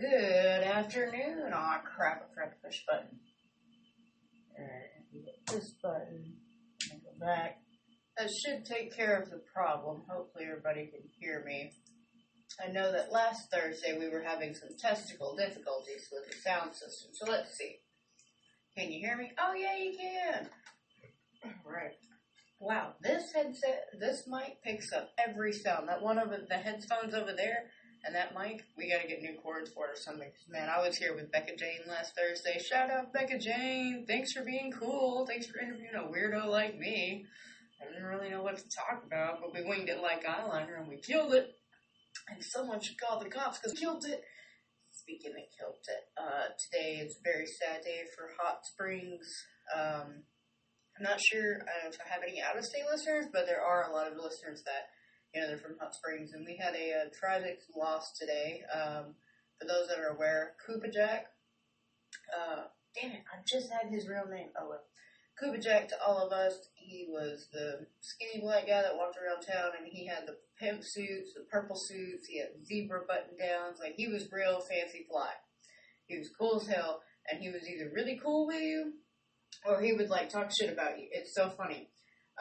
Good afternoon. Aw, crap, I forgot to push button. Alright, hit this button, and go back. That should take care of the problem. Hopefully everybody can hear me. I know that last Thursday we were having some testicle difficulties with the sound system, so let's see. Can you hear me? Oh yeah, you can. Right. Wow, this headset, this mic picks up every sound. That one of the headphones over there, and that mic, we gotta get new cords for it or something. Man, I was here with Becca Jane last Thursday. Shout out Becca Jane. Thanks for being cool. Thanks for interviewing a weirdo like me. I didn't really know what to talk about, but we winged it like eyeliner and we killed it. And someone should call the cops because we killed it. Speaking of killed it, uh, today is a very sad day for Hot Springs. Um, I'm not sure if I have any out of state listeners, but there are a lot of listeners that, you know, they're from Hot Springs. And we had a, uh tragic loss today. Um, for those that are aware, Koopa Jack. Uh, damn it, I just had his real name. Oh, well. Koopa Jack to all of us, he was the skinny black guy that walked around town and he had the pimp suits, the purple suits, he had zebra button downs. Like, he was real fancy fly. He was cool as hell, and he was either really cool with you or he would like talk shit about you. It's so funny.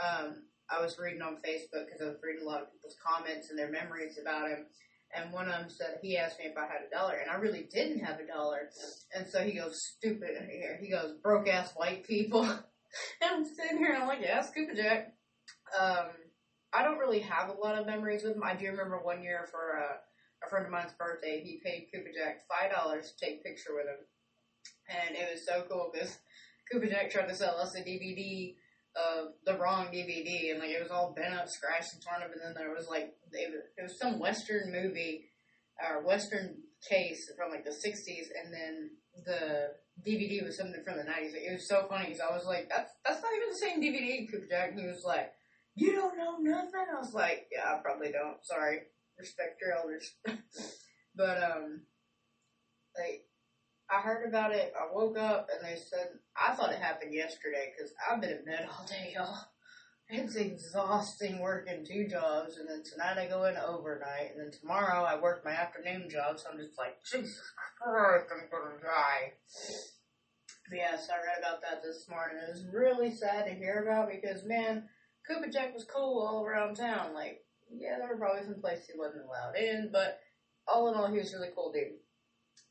Um, I was reading on Facebook because I was reading a lot of people's comments and their memories about him. And one of them said he asked me if I had a dollar, and I really didn't have a dollar. And so he goes, "Stupid!" here He goes, "Broke ass white people." and I'm sitting here and I'm like, "Yeah, Scuba Jack." Um, I don't really have a lot of memories with him. I do remember one year for uh, a friend of mine's birthday, he paid Cooper Jack five dollars to take a picture with him, and it was so cool because Cooper Jack tried to sell us a DVD of the wrong DVD, and like it was all bent up, scratched and torn up, and then there was like it was, some Western movie or Western case from like the '60s, and then the DVD was something from the '90s. It was so funny because I was like, "That's that's not even the same DVD, Cooper Jack." And he was like, "You don't know nothing." I was like, "Yeah, I probably don't. Sorry. Respect your elders." but um, like I heard about it. I woke up and they said I thought it happened yesterday because I've been in bed all day, y'all. It's exhausting working two jobs, and then tonight I go in overnight, and then tomorrow I work my afternoon job. So I'm just like, Jesus Christ, I'm gonna die. But yes, I read about that this morning. It was really sad to hear about because man, Cooper Jack was cool all around town. Like, yeah, there were probably some places he wasn't allowed in, but all in all, he was really cool dude.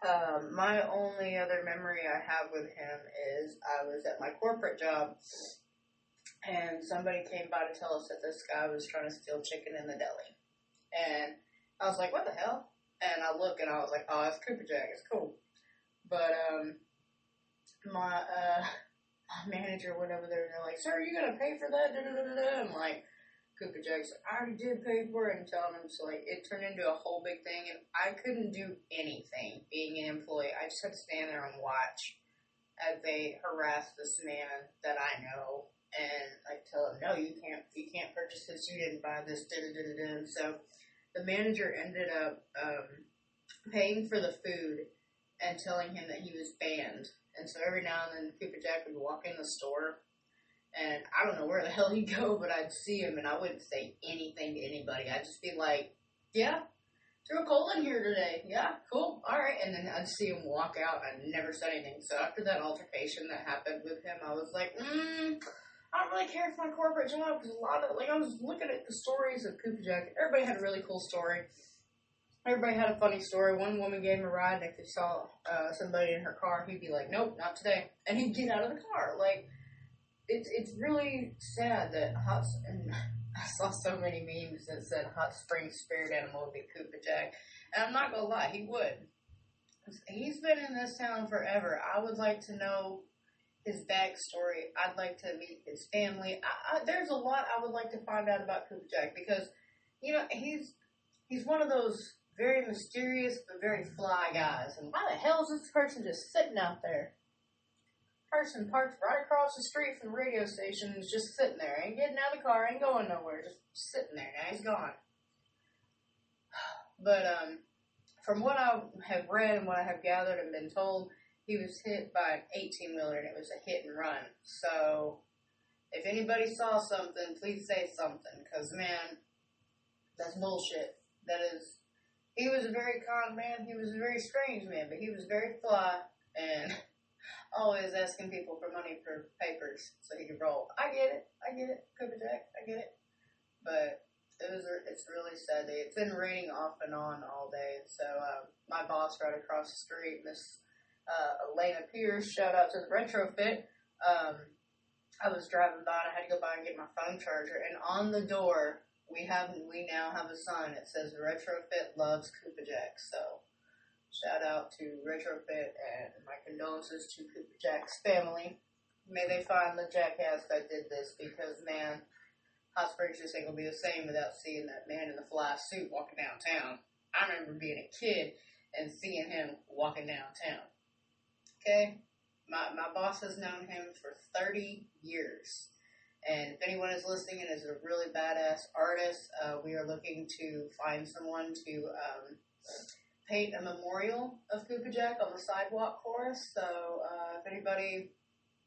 Um, my only other memory I have with him is I was at my corporate job and somebody came by to tell us that this guy was trying to steal chicken in the deli. And I was like, what the hell? And I look and I was like, oh, it's Cooper Jack. It's cool. But, um, my, uh, manager went over there and they're like, sir, are you going to pay for that? Da, da, da. I'm like, Cooper Jack's like, I already did pay for it and telling him so like it turned into a whole big thing and I couldn't do anything being an employee. I just had to stand there and watch as they harass this man that I know and I tell him, No, you can't you can't purchase this, you didn't buy this, da da da da so the manager ended up um paying for the food and telling him that he was banned. And so every now and then Cooper Jack would walk in the store and I don't know where the hell he'd go, but I'd see him and I wouldn't say anything to anybody. I'd just be like, yeah, threw a cold in here today. Yeah, cool. All right. And then I'd see him walk out. I never said anything. So after that altercation that happened with him, I was like, mm, I don't really care for my corporate job because a lot of, like, I was looking at the stories of Cooper Jack. Everybody had a really cool story. Everybody had a funny story. One woman gave him a ride, and if he saw uh, somebody in her car, he'd be like, "Nope, not today," and he'd get out of the car. Like, it's it's really sad that hot and I saw so many memes that said hot spring spirit animal would be Koopa Jack, and I'm not gonna lie, he would. He's been in this town forever. I would like to know his backstory. I'd like to meet his family. I, I, there's a lot I would like to find out about Koopa Jack because, you know, he's he's one of those very mysterious but very fly guys. And why the hell is this person just sitting out there? Person parked right across the street from the radio station is just sitting there. Ain't getting out of the car, ain't going nowhere, just sitting there. Now he's gone. But um, from what I have read and what I have gathered and been told, he was hit by an 18 wheeler and it was a hit and run. So if anybody saw something, please say something, because man, that's bullshit. That is he was a very con man. He was a very strange man, but he was very fly and always asking people for money for papers so he could roll. I get it. I get it. Cooper Jack. I get it. But it was it's really sad. It's been raining off and on all day. So uh, my boss right across the street, Miss uh, Elena Pierce, shout out to the retrofit. Um, I was driving by and I had to go by and get my phone charger, and on the door we have we now have a sign that says Retrofit loves Koopa Jack. So shout out to Retrofit and my condolences to Cooper Jack's family. May they find the jackass that did this because man Hot Springs just ain't gonna be the same without seeing that man in the fly suit walking downtown. I remember being a kid and seeing him walking downtown. Okay? My, my boss has known him for 30 years. And if anyone is listening and is a really badass artist, uh, we are looking to find someone to um, paint a memorial of Koopa Jack on the sidewalk for us. So uh, if anybody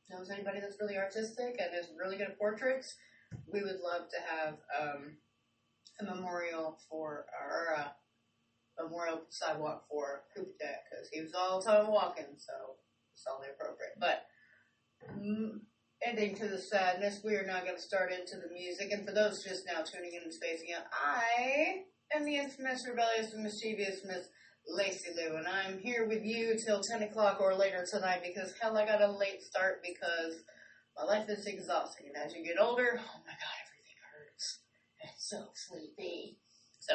knows anybody that's really artistic and is really good at portraits, we would love to have um, a memorial for our uh, memorial sidewalk for Koopa Jack because he was all the time walking, so it's only appropriate. But mm, ending to the sadness, we are now going to start into the music. And for those just now tuning in and spacing out, I am the infamous, rebellious, and mischievous Miss Lacey Lou, and I'm here with you till 10 o'clock or later tonight because hell, I got a late start because my life is exhausting, and as you get older, oh my god, everything hurts. It's so sleepy. So,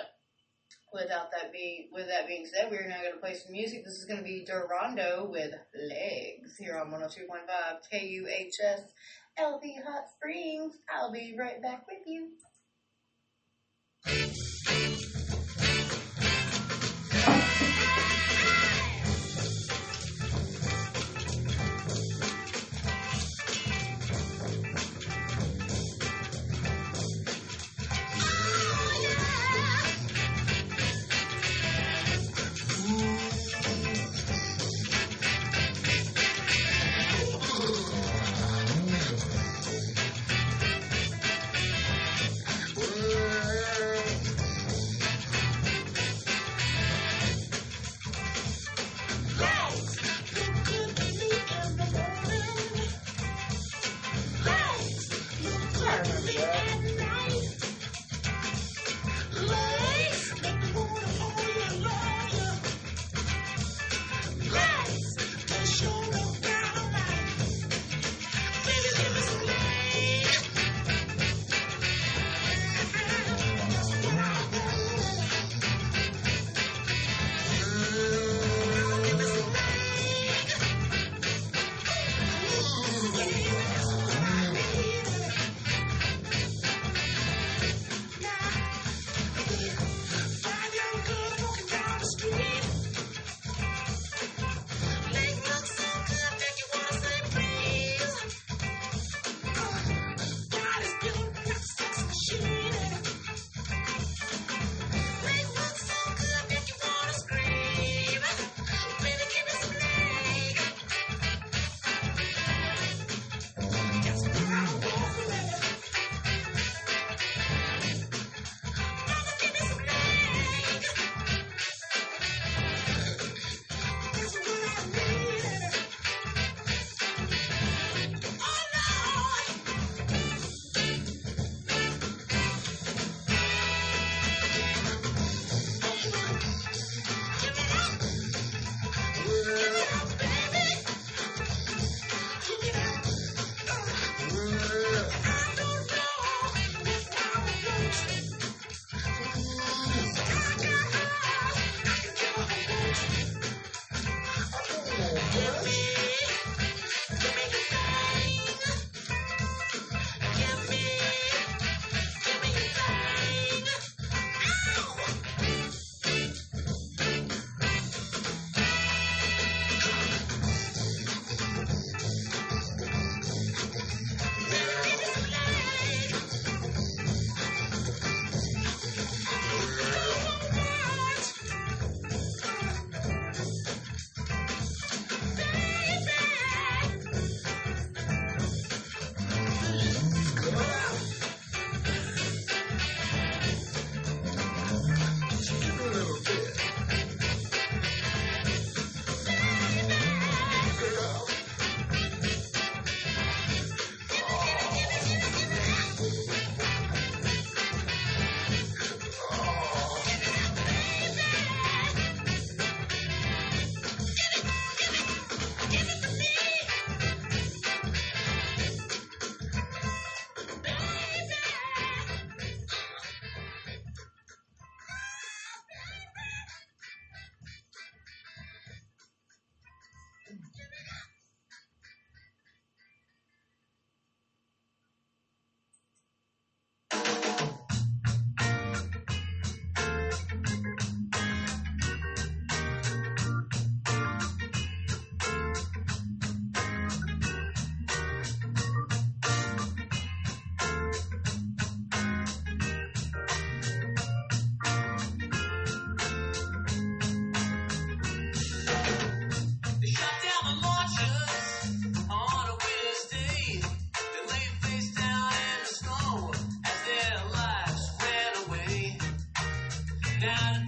without that being, with that being said, we're now going to play some music. This is going to be Durando with Legs here on 102.5 KUHS LP Hot Springs. I'll be right back with you. down.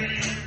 Christian.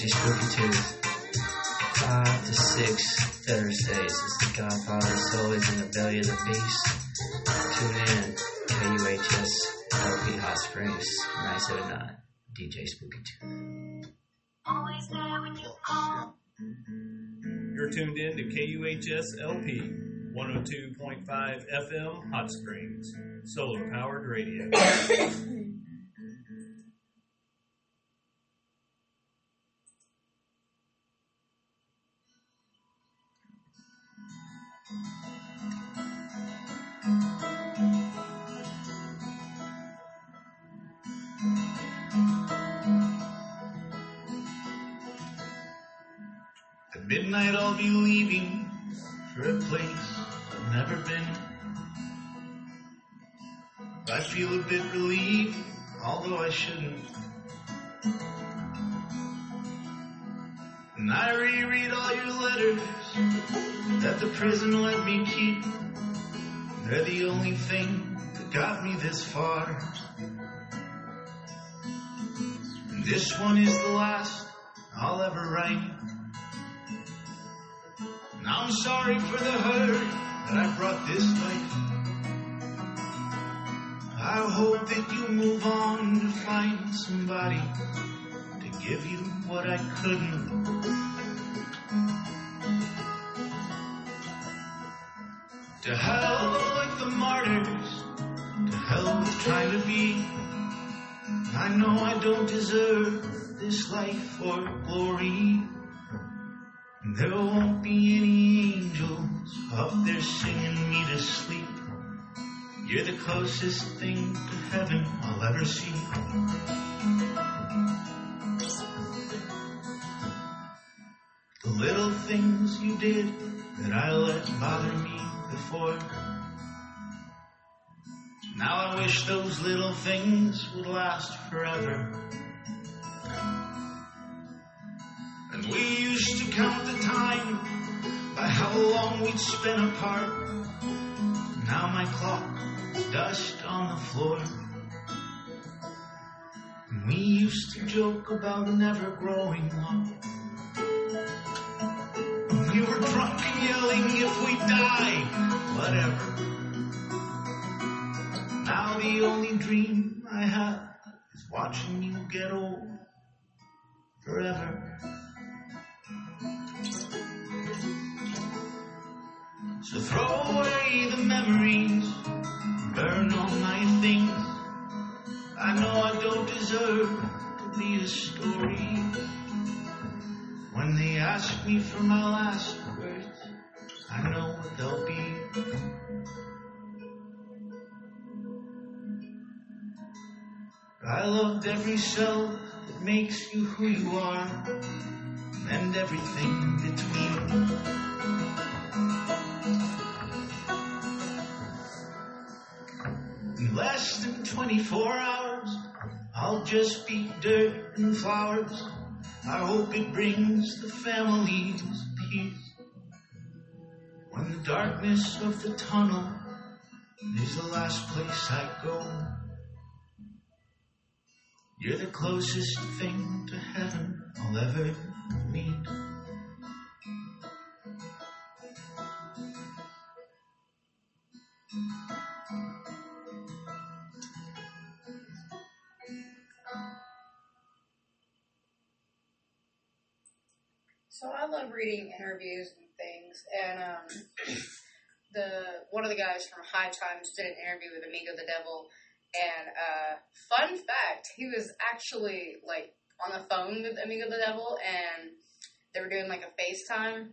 Tuesday, Spooky Tuesday. 5 to 6 Thursdays is the Godfather Godfather's always in the belly of the beast. Tune in, KUHS LP Hot Springs, 979, DJ Spooky Tuesday. Always there when you call. You're tuned in to KUHS LP 102.5 FM Hot Springs, solar powered radio. At midnight I'll be leaving for a place I've never been. I feel a bit relieved, although I shouldn't. And I reread all your letters that the prison let me keep. They're the only thing that got me this far. And this one is the last I'll ever write. I'm sorry for the hurt that I brought this life. I hope that you move on to find somebody to give you what I couldn't. To hell with the martyrs, to hell with trying to be. I know I don't deserve this life or glory. There won't be any angels up there singing me to sleep. You're the closest thing to heaven I'll ever see. The little things you did that I let bother me before. Now I wish those little things would last forever. We used to count the time by how long we'd spent apart. Now my clock is dust on the floor. We used to joke about never growing up. We were drunk and yelling if we die, whatever. Now the only dream I have is watching you get old forever. So throw away the memories, burn all my things. I know I don't deserve to be a story. When they ask me for my last words, I know what they'll be. I loved every cell that makes you who you are, and everything between. In less than 24 hours, I'll just be dirt and flowers. I hope it brings the families peace. When the darkness of the tunnel is the last place I go. You're the closest thing to heaven I'll ever meet. So I love reading interviews and things, and um, the one of the guys from High Times did an interview with Amigo the Devil, and uh, fun fact, he was actually like on the phone with Amigo the Devil, and they were doing like a FaceTime.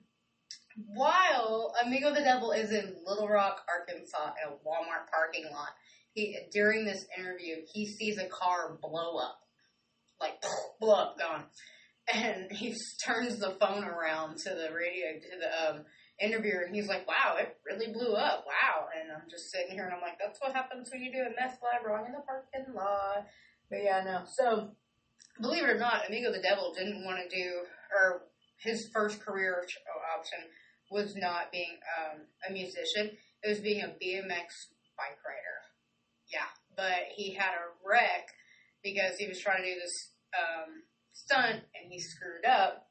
While Amigo the Devil is in Little Rock, Arkansas, in a Walmart parking lot, he during this interview he sees a car blow up, like blow up, gone and he turns the phone around to the radio to the um, interviewer, and he's like, "Wow, it really blew up! Wow!" And I'm just sitting here, and I'm like, "That's what happens when you do a meth lab wrong in the parking lot." But yeah, no. So, believe it or not, Amigo the Devil didn't want to do, or his first career option was not being um, a musician; it was being a BMX bike rider. Yeah, but he had a wreck because he was trying to do this. Um, stunt and he screwed up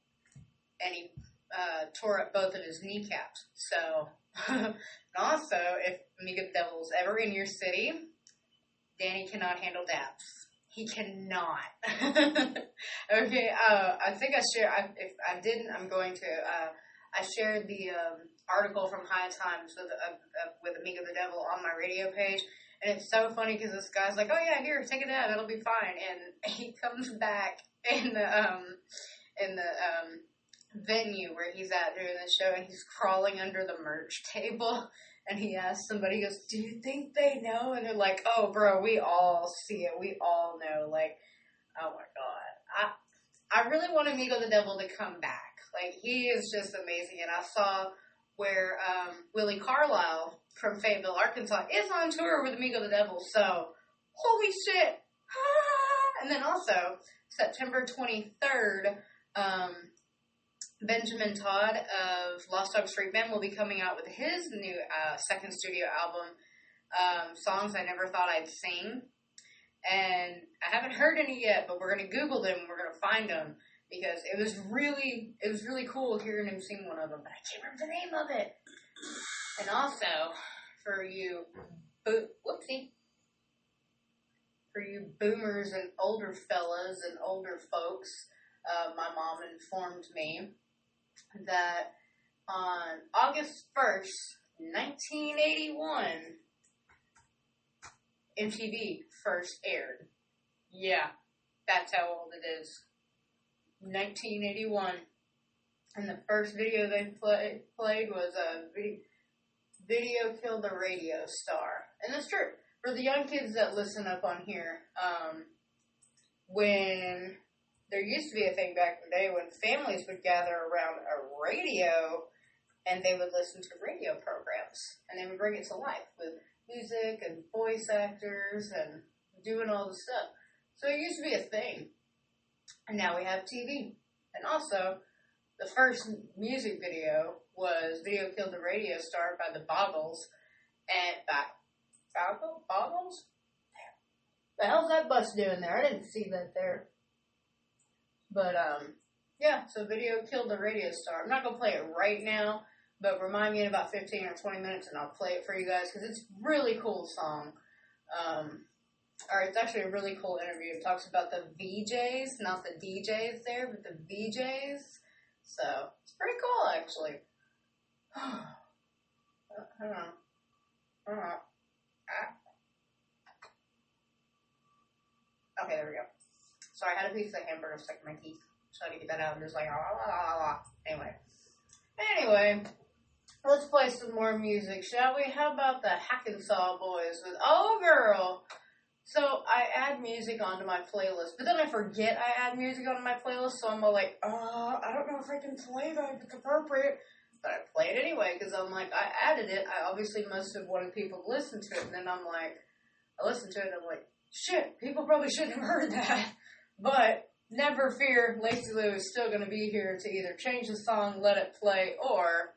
and he uh, tore up both of his kneecaps. So, and also, if the Devil's ever in your city, Danny cannot handle daps. He cannot. okay, uh, I think I share. I, if I didn't, I'm going to. Uh, I shared the um, article from High Times with uh, uh, with Amigo the Devil on my radio page, and it's so funny because this guy's like, "Oh yeah, here, take a dab, it'll be fine," and he comes back in the um in the um venue where he's at during the show and he's crawling under the merch table and he asks somebody he goes do you think they know? And they're like oh bro we all see it we all know like oh my god i i really want amigo the devil to come back like he is just amazing and i saw where um willi carlisle from fayetteville arkansas is on tour with amigo the devil so holy shit and then also September 23rd, um, Benjamin Todd of Lost Dog Street Band will be coming out with his new uh, second studio album, um, Songs I Never Thought I'd Sing. And I haven't heard any yet, but we're going to Google them. We're going to find them because it was really, it was really cool hearing him sing one of them, but I can't remember the name of it. And also, for you, bo- whoopsie, for you boomers and older fellas and older folks, uh, my mom informed me that on August 1st, 1981, MTV first aired. Yeah, that's how old it is. 1981. And the first video they play, played was a video, Killed the Radio Star. And that's true for the young kids that listen up on here, um, when there used to be a thing back in the day when families would gather around a radio and they would listen to radio programs and they would bring it to life with music and voice actors and doing all the stuff. So it used to be a thing. And now we have TV. And also, the first music video was Video Killed the Radio Star by the Boggles. And by Boggle? Boggles? The hell's that bus doing there? I didn't see that there. But um yeah, so video killed the radio star. I'm not gonna play it right now, but remind me in about 15 or 20 minutes and I'll play it for you guys because it's really cool song. Um, or it's actually a really cool interview. It talks about the VJs, not the DJs there, but the VJs. So it's pretty cool actually. Hang on. Ah. Okay, there we go. So I had a piece of hamburger stuck in my teeth. So I had to get that out and just like, ah, la, la, la. Anyway. Anyway, let's play some more music, shall we? How about the Hackensaw Boys with Oh Girl? So I add music onto my playlist, but then I forget I add music onto my playlist, so I'm like, uh, I don't know if I can play that, it's appropriate. But I play it anyway, because I'm like, I added it, I obviously must have wanted people to listen to it, and then I'm like, I listen to it, and I'm like, shit, people probably shouldn't have heard that. But never fear, Lacey Lou is still going to be here to either change the song, let it play, or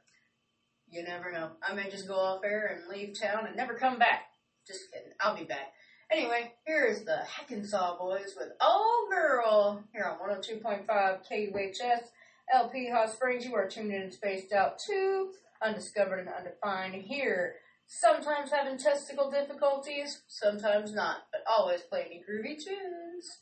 you never know. I may just go off air and leave town and never come back. Just kidding. I'll be back. Anyway, here is the Hackensaw Boys with Oh Girl here on 102.5 KUHS LP Hot Springs. You are tuned in and spaced out to Undiscovered and Undefined here. Sometimes having testicle difficulties, sometimes not, but always playing me groovy tunes.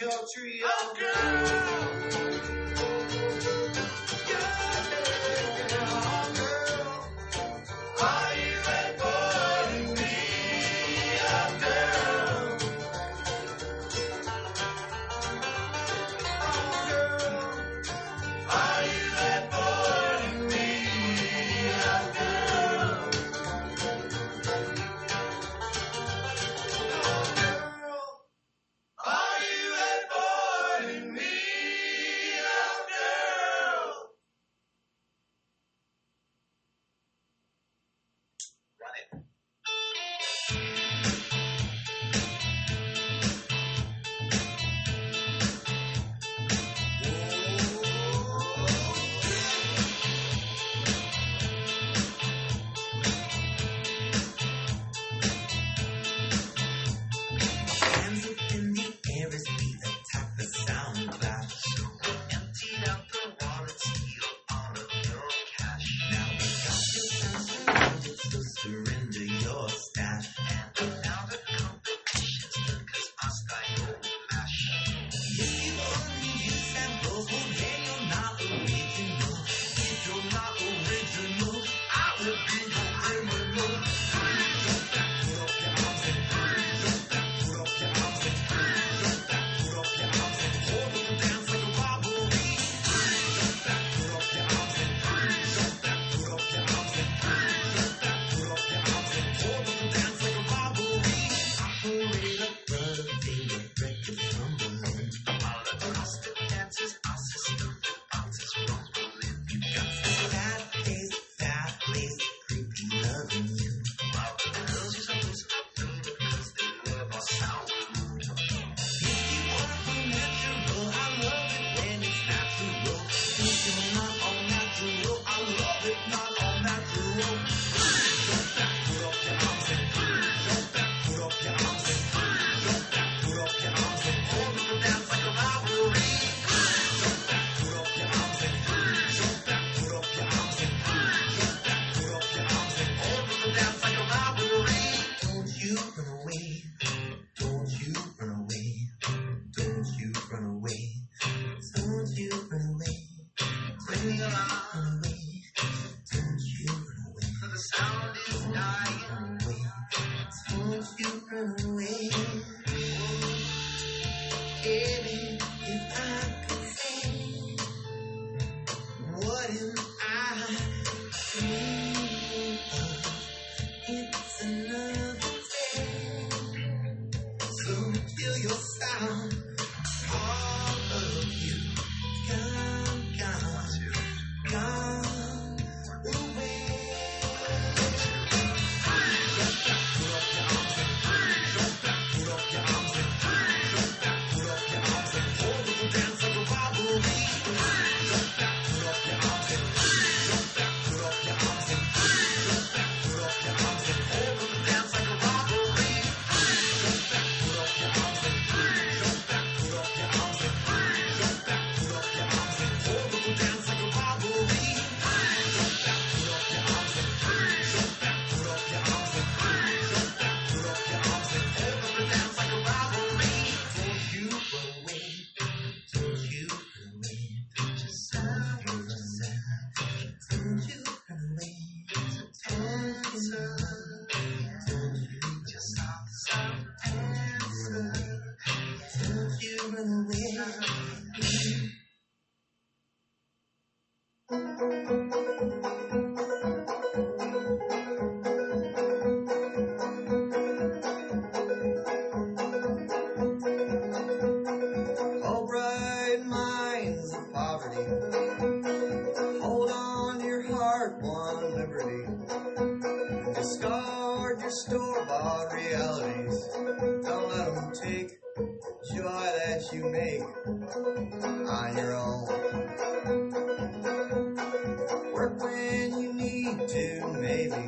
Your tree, oh girl.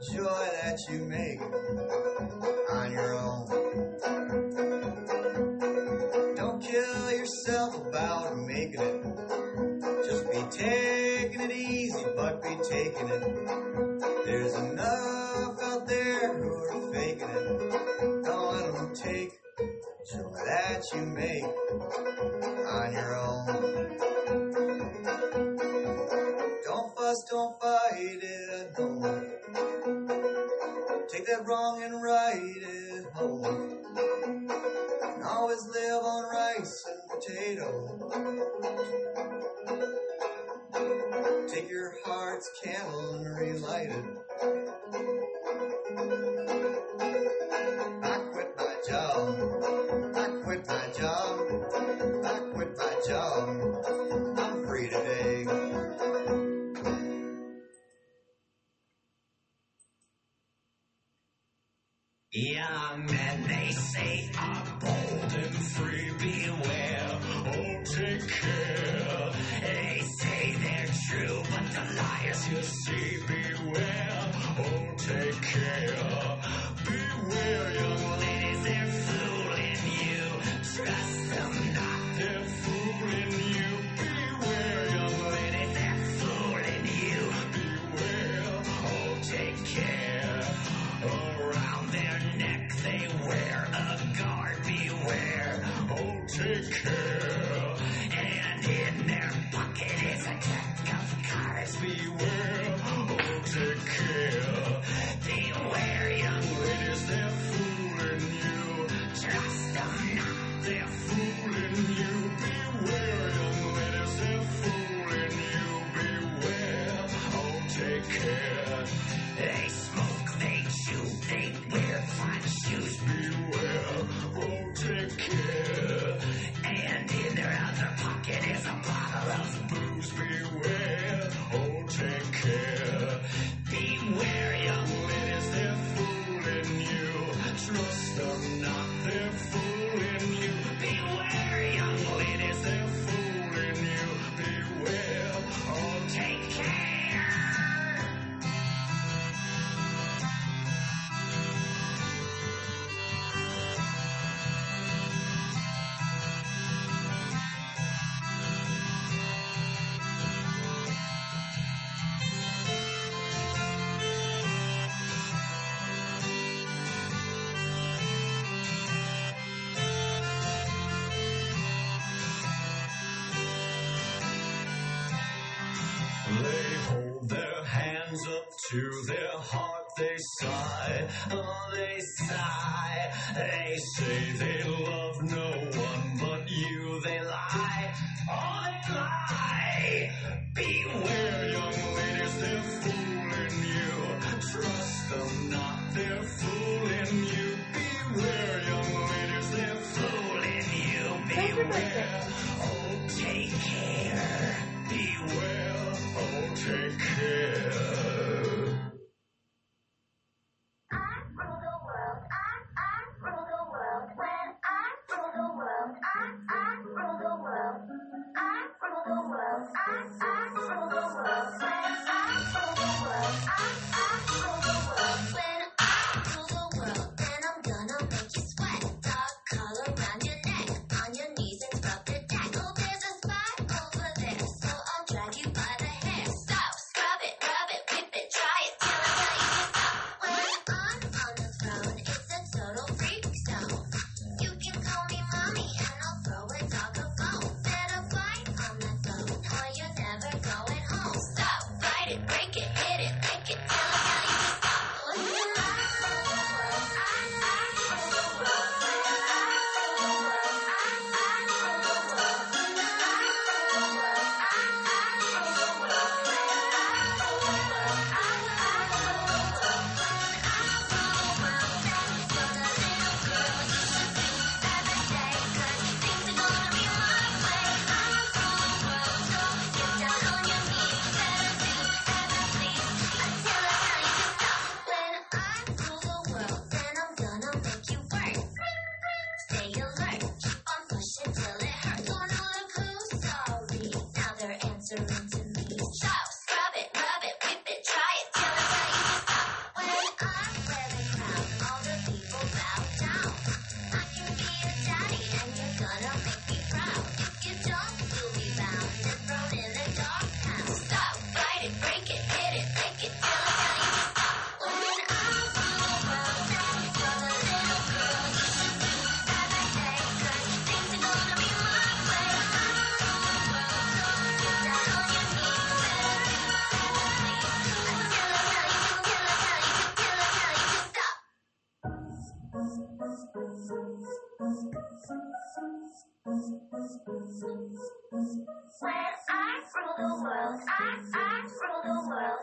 joy that you make on your own. Don't kill yourself about making it. Just be taking it easy, but be taking it. There's enough out there who are faking it. Don't let them take joy that you make on your own. Don't fuss, don't fight it, I know that wrong and right at home. And always live on rice and potatoes. Take your heart's candle and relight it. I quit my job. I quit my job. I quit my job. I'm free today. Young men, they say, are bold and free. Beware, oh, take care. They say they're true, but the liars you see, beware, oh, take care. world.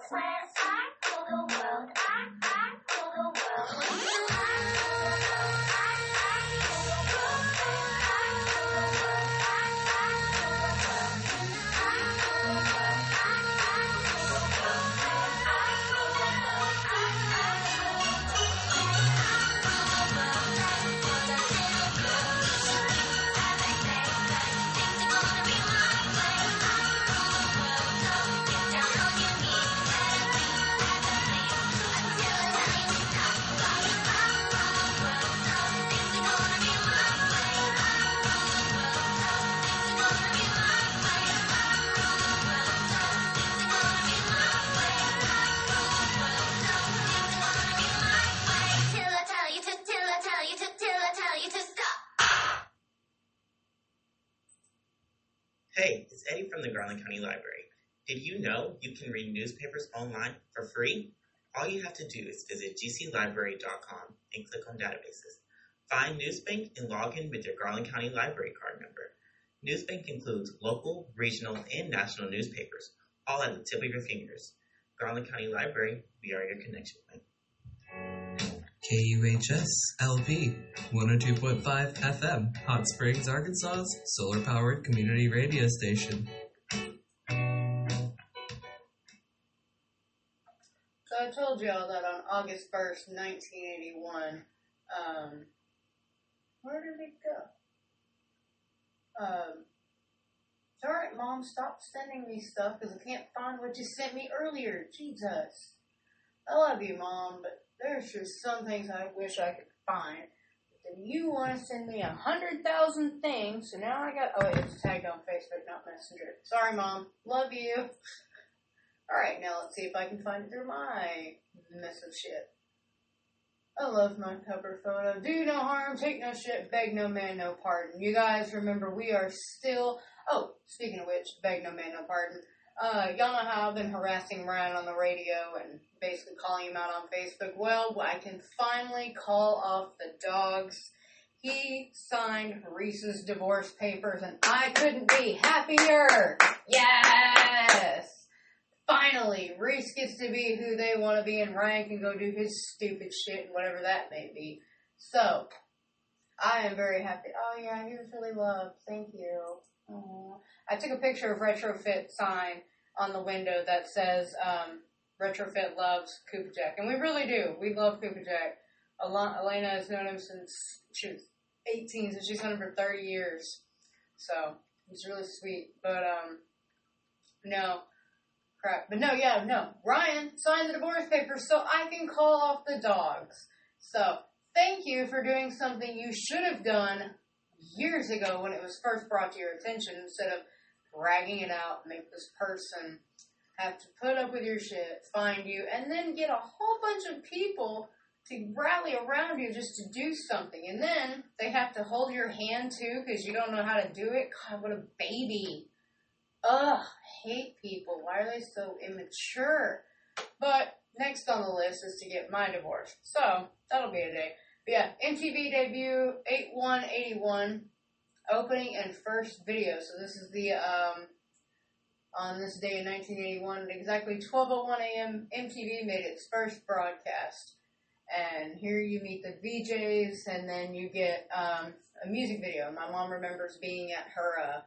Christmas. you can read newspapers online for free, all you have to do is visit gclibrary.com and click on databases. Find Newsbank and log in with your Garland County Library card number. Newsbank includes local, regional, and national newspapers, all at the tip of your fingers. Garland County Library, we are your connection point. KUHS LP 102.5 FM, Hot Springs, Arkansas's solar powered community radio station. told y'all that on August 1st, 1981, um, where did it go? Um, alright, Mom, stop sending me stuff because I can't find what you sent me earlier. Jesus. I love you, Mom, but there's just some things I wish I could find. But then you want to send me a hundred thousand things, so now I got. Oh, it's tagged on Facebook, not Messenger. Sorry, Mom. Love you. Alright, now let's see if I can find it through my mess of shit. I love my cover photo. Do no harm, take no shit, beg no man, no pardon. You guys remember we are still. Oh, speaking of which, beg no man, no pardon. Uh, y'all know how I've been harassing Ryan on the radio and basically calling him out on Facebook. Well, I can finally call off the dogs. He signed Reese's divorce papers, and I couldn't be happier. Yes. Finally, Reese gets to be who they want to be, and Ryan can go do his stupid shit and whatever that may be. So, I am very happy. Oh yeah, he was really loved. Thank you. Aw. I took a picture of retrofit sign on the window that says um, retrofit loves Cooper Jack, and we really do. We love Cooper Jack. Ala- Elena has known him since she was 18, so she's known him for 30 years. So he's really sweet. But um, no, crap. But no, yeah, no. Ryan signed the divorce papers so I can call off the dogs. So thank you for doing something you should have done years ago when it was first brought to your attention instead of dragging it out, make this person have to put up with your shit, find you, and then get a whole bunch of people to rally around you just to do something. And then they have to hold your hand too because you don't know how to do it. God, what a baby. Ugh, hate people. Why are they so immature? But next on the list is to get my divorce. So that'll be a day. But yeah, MTV debut 8181 opening and first video. So this is the um on this day in 1981 at exactly 12:01 a.m. MTV made its first broadcast. And here you meet the VJs, and then you get um, a music video. My mom remembers being at her uh,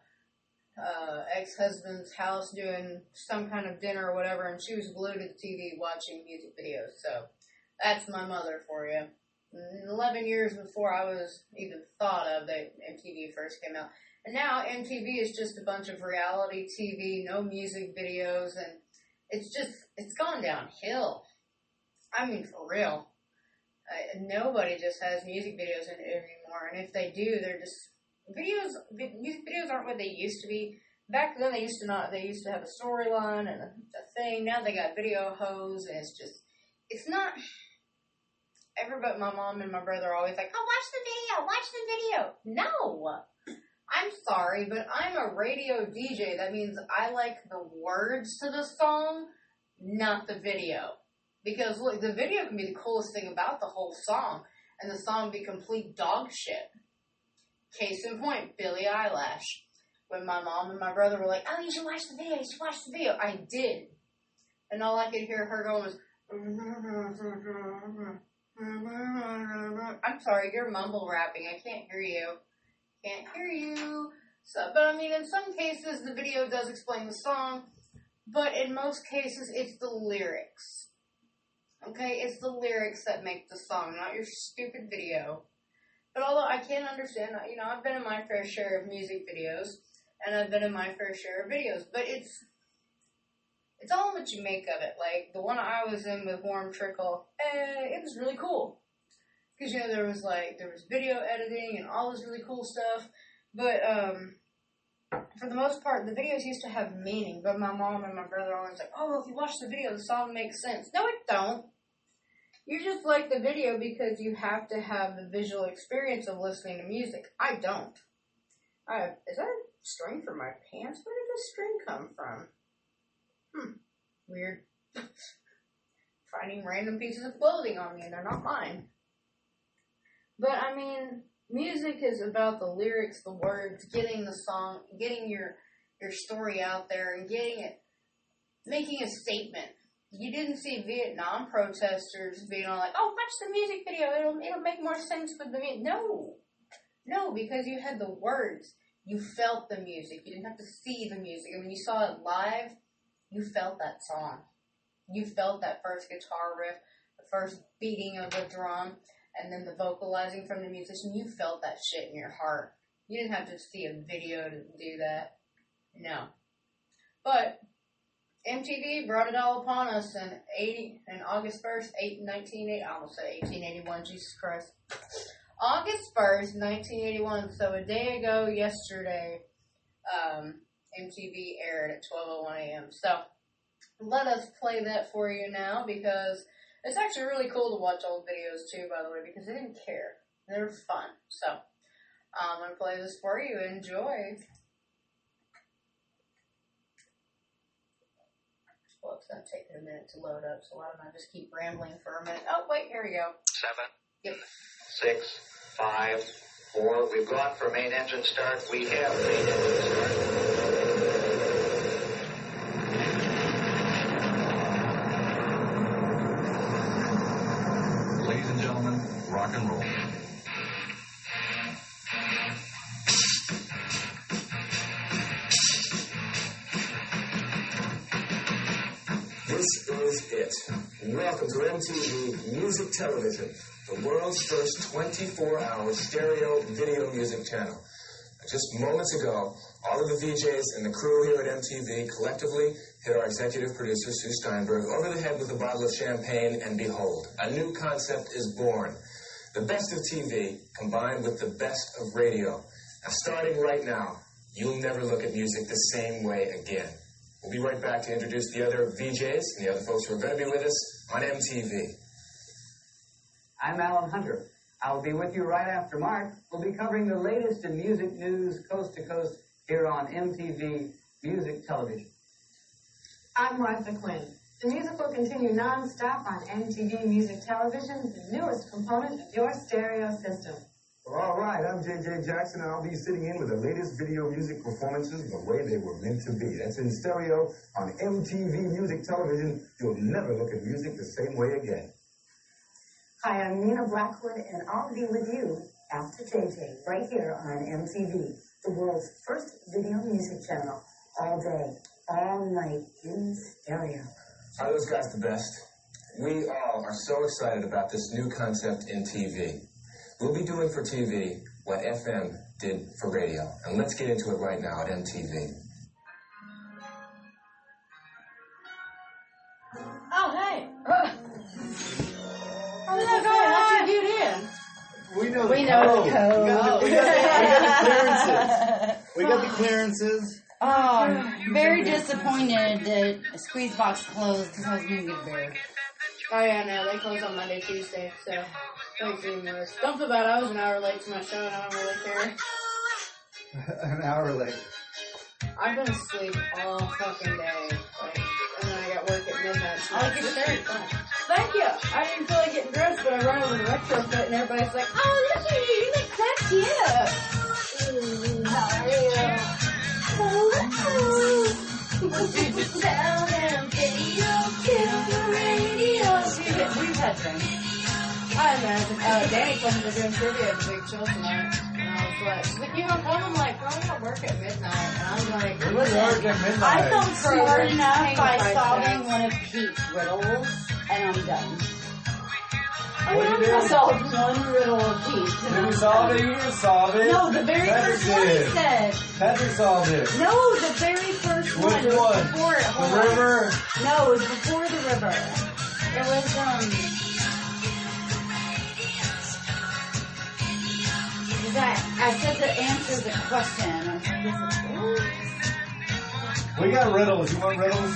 uh, ex-husband's house doing some kind of dinner or whatever, and she was glued to the TV watching music videos. So that's my mother for you. 11 years before I was even thought of that MTV first came out. And now MTV is just a bunch of reality TV, no music videos, and it's just, it's gone downhill. I mean, for real. Uh, nobody just has music videos anymore, and if they do, they're just, videos, vi- music videos aren't what they used to be. Back then they used to not, they used to have a storyline and a, a thing. Now they got video hose, and it's just, it's not, everybody, my mom and my brother are always like, oh, watch the video, watch the video. No! I'm sorry, but I'm a radio DJ. That means I like the words to the song, not the video. Because look, the video can be the coolest thing about the whole song, and the song be complete dog shit. Case in point, Billie Eilish. When my mom and my brother were like, oh, you should watch the video, you should watch the video. I did. And all I could hear her going was, I'm sorry, you're mumble rapping. I can't hear you. Can't hear you. So, but I mean, in some cases, the video does explain the song, but in most cases, it's the lyrics. Okay, it's the lyrics that make the song, not your stupid video. But although I can understand, you know, I've been in my fair share of music videos, and I've been in my fair share of videos, but it's it's all what you make of it. Like the one I was in with Warm Trickle, eh, it was really cool because you know there was like there was video editing and all this really cool stuff. But um, for the most part, the videos used to have meaning. But my mom and my brother always like, "Oh, if you watch the video, the song makes sense." No, it don't. You just like the video because you have to have the visual experience of listening to music. I don't. I, is that a string for my pants? Where did this string come from? Hmm. Weird. Finding random pieces of clothing on me and they're not mine. But I mean, music is about the lyrics, the words, getting the song, getting your your story out there and getting it making a statement. You didn't see Vietnam protesters being all like, "Oh, watch the music video. It'll it'll make more sense with the music." No, no, because you had the words. You felt the music. You didn't have to see the music. And when you saw it live, you felt that song. You felt that first guitar riff, the first beating of the drum, and then the vocalizing from the musician. You felt that shit in your heart. You didn't have to see a video to do that. No. But MTV brought it all upon us in 80, in August 1st, 8, 1980, I almost said 1881, Jesus Christ. August 1st, 1981, so a day ago yesterday, um, MTV aired at 12.01 a.m. So, let us play that for you now because it's actually really cool to watch old videos too, by the way, because they didn't care. They were fun. So, I'm to play this for you. Enjoy. Well, it's going to take it a minute to load up, so why don't I just keep rambling for a minute? Oh, wait, here we go. Seven, Yep. six, five, four. We've gone for main engine start. We have main engine start. Television, the world's first 24-hour stereo video music channel. Just moments ago, all of the VJs and the crew here at MTV collectively hit our executive producer, Sue Steinberg, over the head with a bottle of champagne, and behold, a new concept is born. The best of TV combined with the best of radio. Now, starting right now, you'll never look at music the same way again. We'll be right back to introduce the other VJs and the other folks who are going to be with us on MTV. I'm Alan Hunter. I'll be with you right after Mark. We'll be covering the latest in music news coast to coast here on MTV Music Television. I'm Martha Quinn. The music will continue non-stop on MTV Music Television, the newest component of your stereo system. All right, I'm JJ Jackson, and I'll be sitting in with the latest video music performances the way they were meant to be. That's in stereo on MTV Music Television. You'll never look at music the same way again. Hi, I'm Nina Blackwood, and I'll be with you after JJ right here on MTV, the world's first video music channel, all day, all night in stereo. Are those guys the best? We all are so excited about this new concept in TV. We'll be doing for TV what FM did for radio. And let's get into it right now at MTV. Know We the know code. the code. We got the, we got the, we got the clearances. We got the clearances. Oh, very disappointed that Squeeze Box closed because I was going to get a beer. Oh, yeah, no, they close on Monday, Tuesday, so don't do worse. Don't feel bad, I was an hour late to my show, and I don't really care. An hour late. I've been asleep all fucking day, like, and then I got work at midnight. So I like your it's shirt. Thank you. I didn't feel like getting dressed, but I run over to retrofit, and everybody's like, "Oh, look at you! You look classy up." How are you? Sound and video, kill the radio. We've had drinks. I imagine. Uh, Danny told me they're doing trivia at the Big Chill tonight. And I was like, she's like, you don't come? I'm like, well, I work at midnight. And I'm like, We work at midnight. I felt smart enough by solving one of Pete's riddles, and I'm done. What did you I solved one riddle of Did you solve done. it? You didn't solve it. No, the very Patrick first one he did. said. Patrick solved it. No, the very first Which one. It was one? Before it. Hold The on. river? No, it was before the river. It was um. That I said the answer to the question. I We got riddles. You want riddles?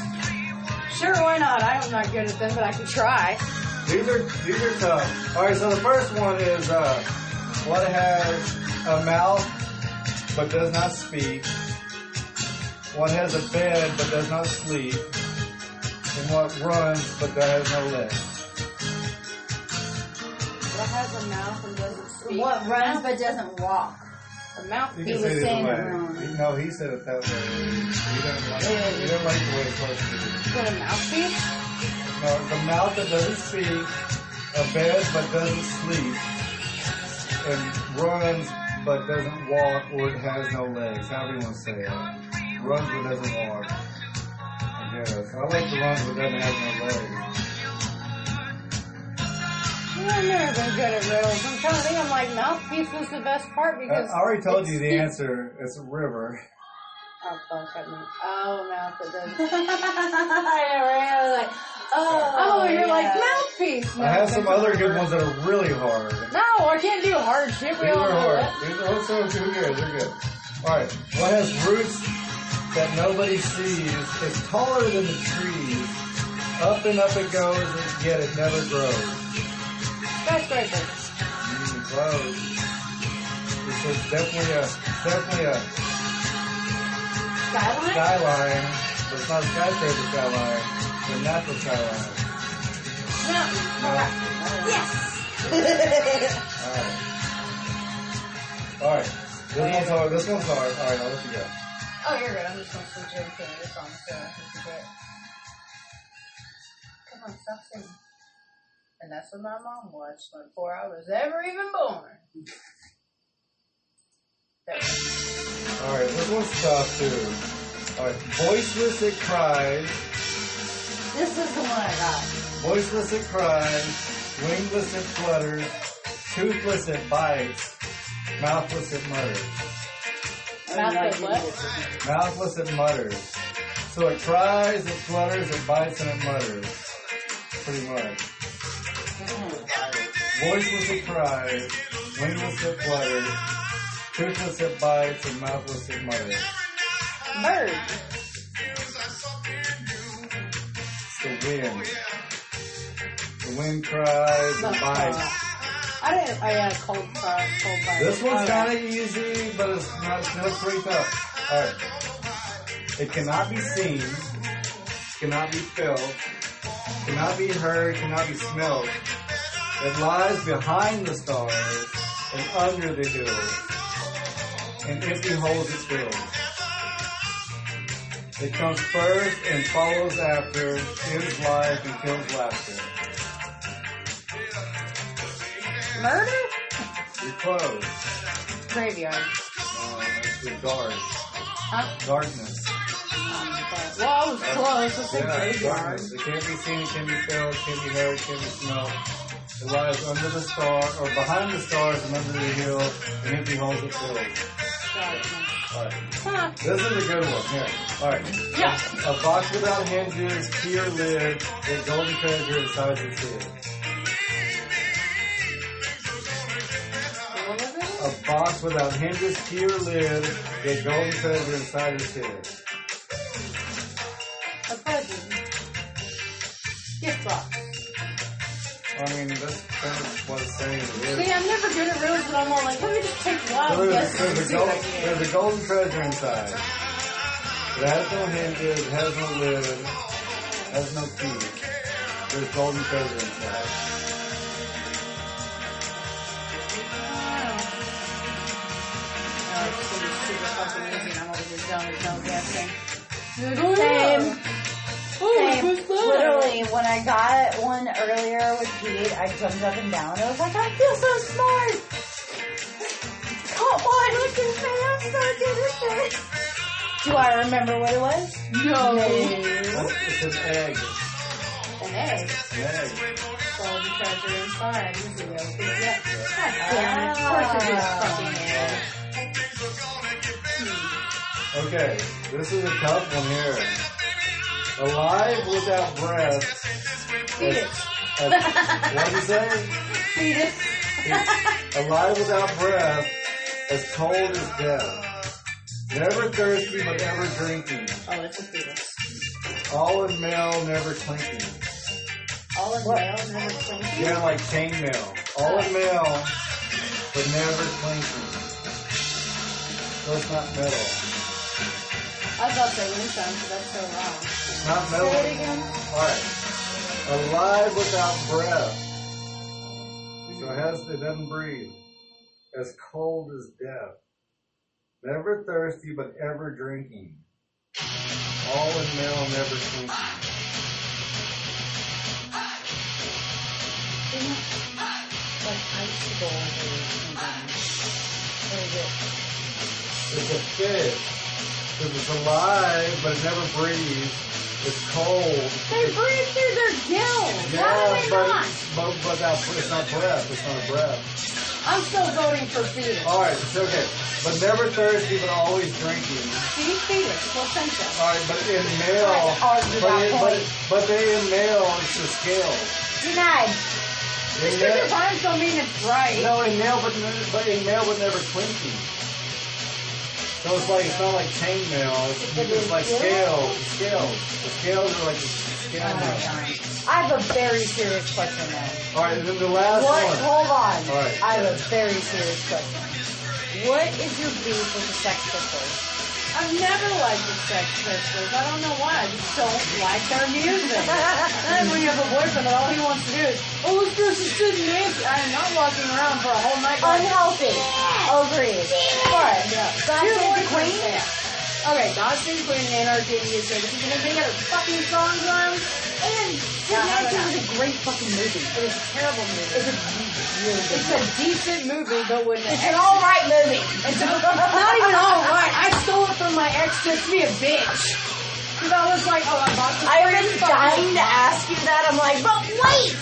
Sure, why not? I'm not good at them, but I can try. These are these are tough. All right, so the first one is uh, what has a mouth but does not speak. What has a bed but does not sleep. And what runs but has no legs. What has a mouth and doesn't speak? what runs but doesn't walk. A mouth. You was saying it wrong. He- No, he said it that way. He didn't like, he didn't like the way it's supposed to be. What a mouthpiece? No, the mouth that doesn't speak, a bed but doesn't sleep, and runs but doesn't walk or it has no legs. However you want to say it. Runs but doesn't walk. I guess. I like the runs but doesn't have no legs. I've never been good at riddles. I'm trying to think. I'm like, mouthpiece was the best part I, because. I already told you the answer. It's a river. Oh, fuck, I. Oh, mouth that doesn't. I never like, oh, oh. Oh, you're like, yeah. mouthpiece. I have some other good ones that are really hard. No, I can't do hard shit. We These all are know hard. that. These are also too good. They're good. All right. What has roots that nobody sees? Is taller than the trees. Up and up it goes, and yet it never grows. Skyscraper. Mm, close. This is definitely a definitely a Skyline? skyline, but it's not a skyscraper skyline. The natural skyline. no Yes. Alright. Alright. This one's hard. This one's hard. Alright, I'll let you go. Oh, you're good. I'm just going to switch everything this song so I can forget. Come on, stop singing. And that's what my mom watched before I was ever even born. Alright, this one's tough too. Alright, voiceless it cries, This is the one I got. voiceless it cries, wingless it flutters, toothless it bites, mouthless it mutters. Mouth of what? Mouthless it mutters. So it cries, it flutters, it bites, and it mutters. Pretty much. Voiceless it cries, wingless it flutters, toothless it bites, and mouthless it mutters. Bird. It's the wind. The wind cries, it bites. I didn't. I had a cold fire. Cold fire. This one's kind of easy, but it's not. It's pretty tough. All right. It cannot be seen, cannot be felt, cannot be heard, cannot be smelled. It lies behind the stars and under the hills, and empty holes it fills. It comes first and follows after, is life and kills laughter. Murder? You're close. Graveyard. Uh, it's the dark. Huh? Darkness. Was close. Let's say Yeah, darkness. It can't be seen, it can be felt, it can be heard, it can be smelled. It lies under the star, or behind the stars and under the hill, and empty holes it fills. Alright. This is a good one, here. Alright. Yeah. A box without hinges, key or lid, with golden treasure inside its head. A box without hinges, key or lid, with golden treasure inside its head. I mean, that's kind of what it's saying. It is. See, I'm never good at riddles, but I'm more like, let me just take So wild there's, guesses. there's, a gold, what I get. there's a golden treasure inside. It has no hinges, it has no lid, has no key. There's golden treasure inside. It's super fucking easy, and I'm over here dumb as no guessing. Same. Oh, Same. Literally, when I got one earlier with Pete, I jumped up and down. I was like, I feel so smart. Come on, look at me. I'm so good at this. Do I remember what it was? No. It's an egg. An egg. An egg. Golden treasure inside. Easy, okay. Yeah. God Ah. damn it. Of course it is fucking egg. Okay, this is a tough one here. Alive without breath. Fetus. As, what did you say? Fetus. Alive without breath, as cold as death. Never thirsty, but ever drinking. Oh, it's a fetus. All in mail, never clinking. All in what? mail, never clinking. Yeah, like chain mail. All in mail, but never clinking. So it's not metal. I was about to say wind chime, but that's so wrong. Not metal. Say it again. Alright. Alive without breath. So it has it doesn't breathe. As cold as death. Never thirsty but ever drinking. All in mail, never. Like icicle or something. What is it? It's a fish. It's alive, but it never breathes. It's cold. They breathe through their gills. Yeah, How do they but, not? but, but that, it's not breath. It's not a breath. I'm still voting for fetus. Alright, it's okay. But never thirsty, but always drinking. See, fetus, placenta. Alright, but in male, but, in, but, but they in male, it's the scale. Denied. In Just because it rhymes don't mean it's right. no, in male, but, but in male, but never clinking. So it's like, it's not like chain mail, it's, it's like scales, scales. The scales are like the scale mail. I have a very serious question now. Alright, and then the last one. What? one. Hold on. Alright. I have a very serious question. What is your beef with the Sex Pistols? I've never liked the Sex Pistols. I don't know why. I just don't like their music. and when you have a boyfriend that all he wants to do is, oh, let's go to sit and dance. I am not walking around for a whole night. Unhealthy. Agreed. But Yeah. Your Save the Queen? Okay, Save the Queen, Anarchy the USA. This is gonna be other fucking songs on. And Sid Yeah, I don't Nancy know. was a great fucking movie. It was a terrible movie. It's a It's a decent movie, but when It's an alright movie. It's not even all right. I stole it from my ex to be a bitch. Because I was like, oh, I bought this I brand was fucking- dying to ask you that. I'm like, but wait!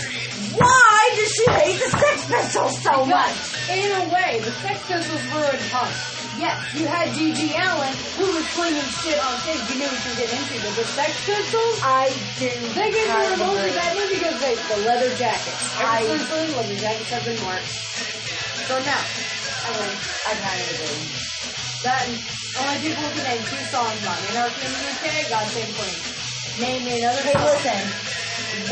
Why does she hate the Sex Pistols so much? In a way, the Sex Pistols ruined punk. Yes, you had G.G. Allen, who was slinging shit on stage. You knew you were getting into, the Sex Pistols, I do. they get kind rid of bad of because they, the leather jackets. I- Ever since then, leather jackets have been marked. So now, I mean, I kind of agree. that only people who can name two songs on Anarchy in the UK, God Save Queen. Name me another Hey, song. listen.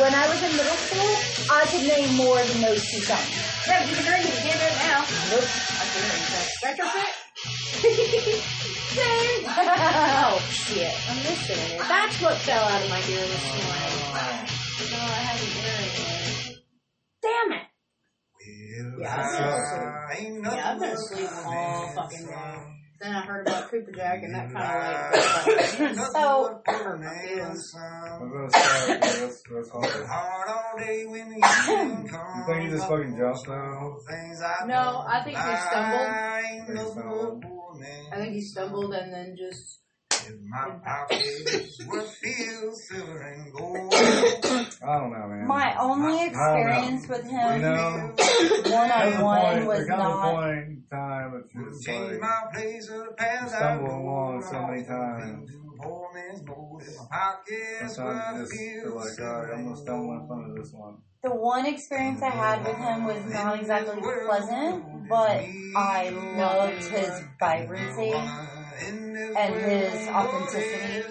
When I was in middle school, I could name more than those two songs. Yeah, but you can drink it. You can't do it now. Nope. I can drink Retrofit? oh, Shit, I'm missing it. That's what fell out of my ear this morning. No, I had an earring. Damn it. Yeah, I've been asleep. Yeah, I've been asleep all fucking day. Then I heard about Cooper Jack and that kind of like, so, hurt my feelings. I'm gonna start. Yeah, that's, that's awesome. You think he just fucking jumped now? No, I think he stumbled. So? I think he stumbled and then just. I don't know, man. my only I don't know. experience with him one on one was there comes a not. point in time it's just like you stumble along so many times. Sometimes you just feel like, I'm gonna stumble in front of this one. The one experience I had with him was not exactly pleasant, but I loved his vibrancy and his authenticity.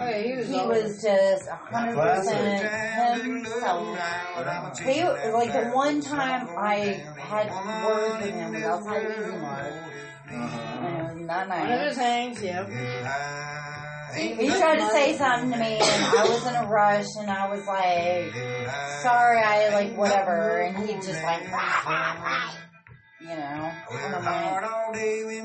Oh, yeah, he was. He was just hundred percent himself. He like the one time I had words with him was outside Easy Mart, Uh-huh. and it was not One of his nice. hangs, yep. He tried to say something to me, and I was in a rush, and I was like, "Sorry, I like whatever," and he just like, you know, and I'm like,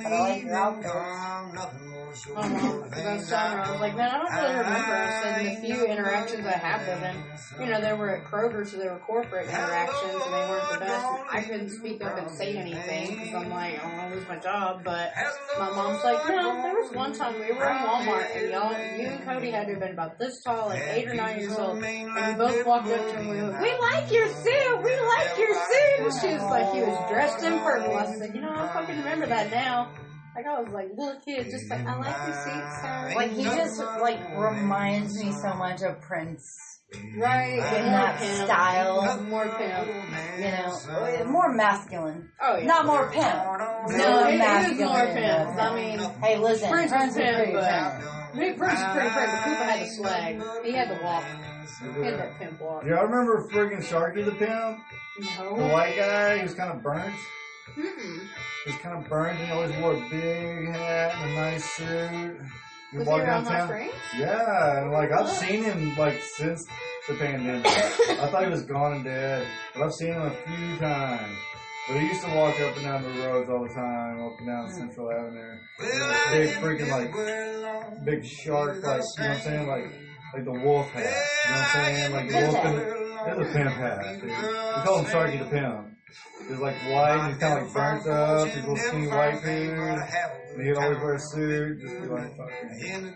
"But I like your outfits." I Uh-huh. Because I was like, man, I don't really remember. Said the few interactions I had with him, you know, they were at Kroger, so they were corporate interactions, and they weren't the best. I couldn't speak up and say anything because I'm like, oh, I don't want to lose my job. But my mom's like, no, there was one time we were in Walmart, and y'all, you and Cody had to have been about this tall, like eight or nine years old, and we both walked up to him. And we were, like, we like your suit. We like your suit. And she was like, he was dressed in purple. I said, you know, I fucking remember that now. Like I was like little kid, just like I like your suit, sir. Like he just like reminds me so much of Prince. Right, in that pimp. style, more pimp. you know, more masculine. Oh yeah, Not more pimp. No, More it is masculine. more pimp. I mean, Hey, listen, Prince Prince is is pimp, pretty but pimp. I mean, Prince is pretty pimp. But Cooper had the swag. He had the walk. He had that pimp walk. Yeah, I remember friggin' Sharky the Pimp, the white guy. He was kind of burnt. Mm-mm. He was kind of burnt. He always wore a big hat and a nice suit. He Was he around Hot downtown. Yeah, and like I've seen him like since the pandemic. I thought he was gone and dead, but I've seen him a few times. But he used to walk up and down the roads all the time, up and down mm. Central Avenue. Big freaking like big shark, like you know what I'm saying, like like the wolf hat. You know what I'm saying, like the wolf. And, it's a pimp hat, dude. We call him Sharky the Pimp. He's like white, and he's kind of like burnt up. He's a little skinny white dude. And he'd always wear a suit, just be like fucking.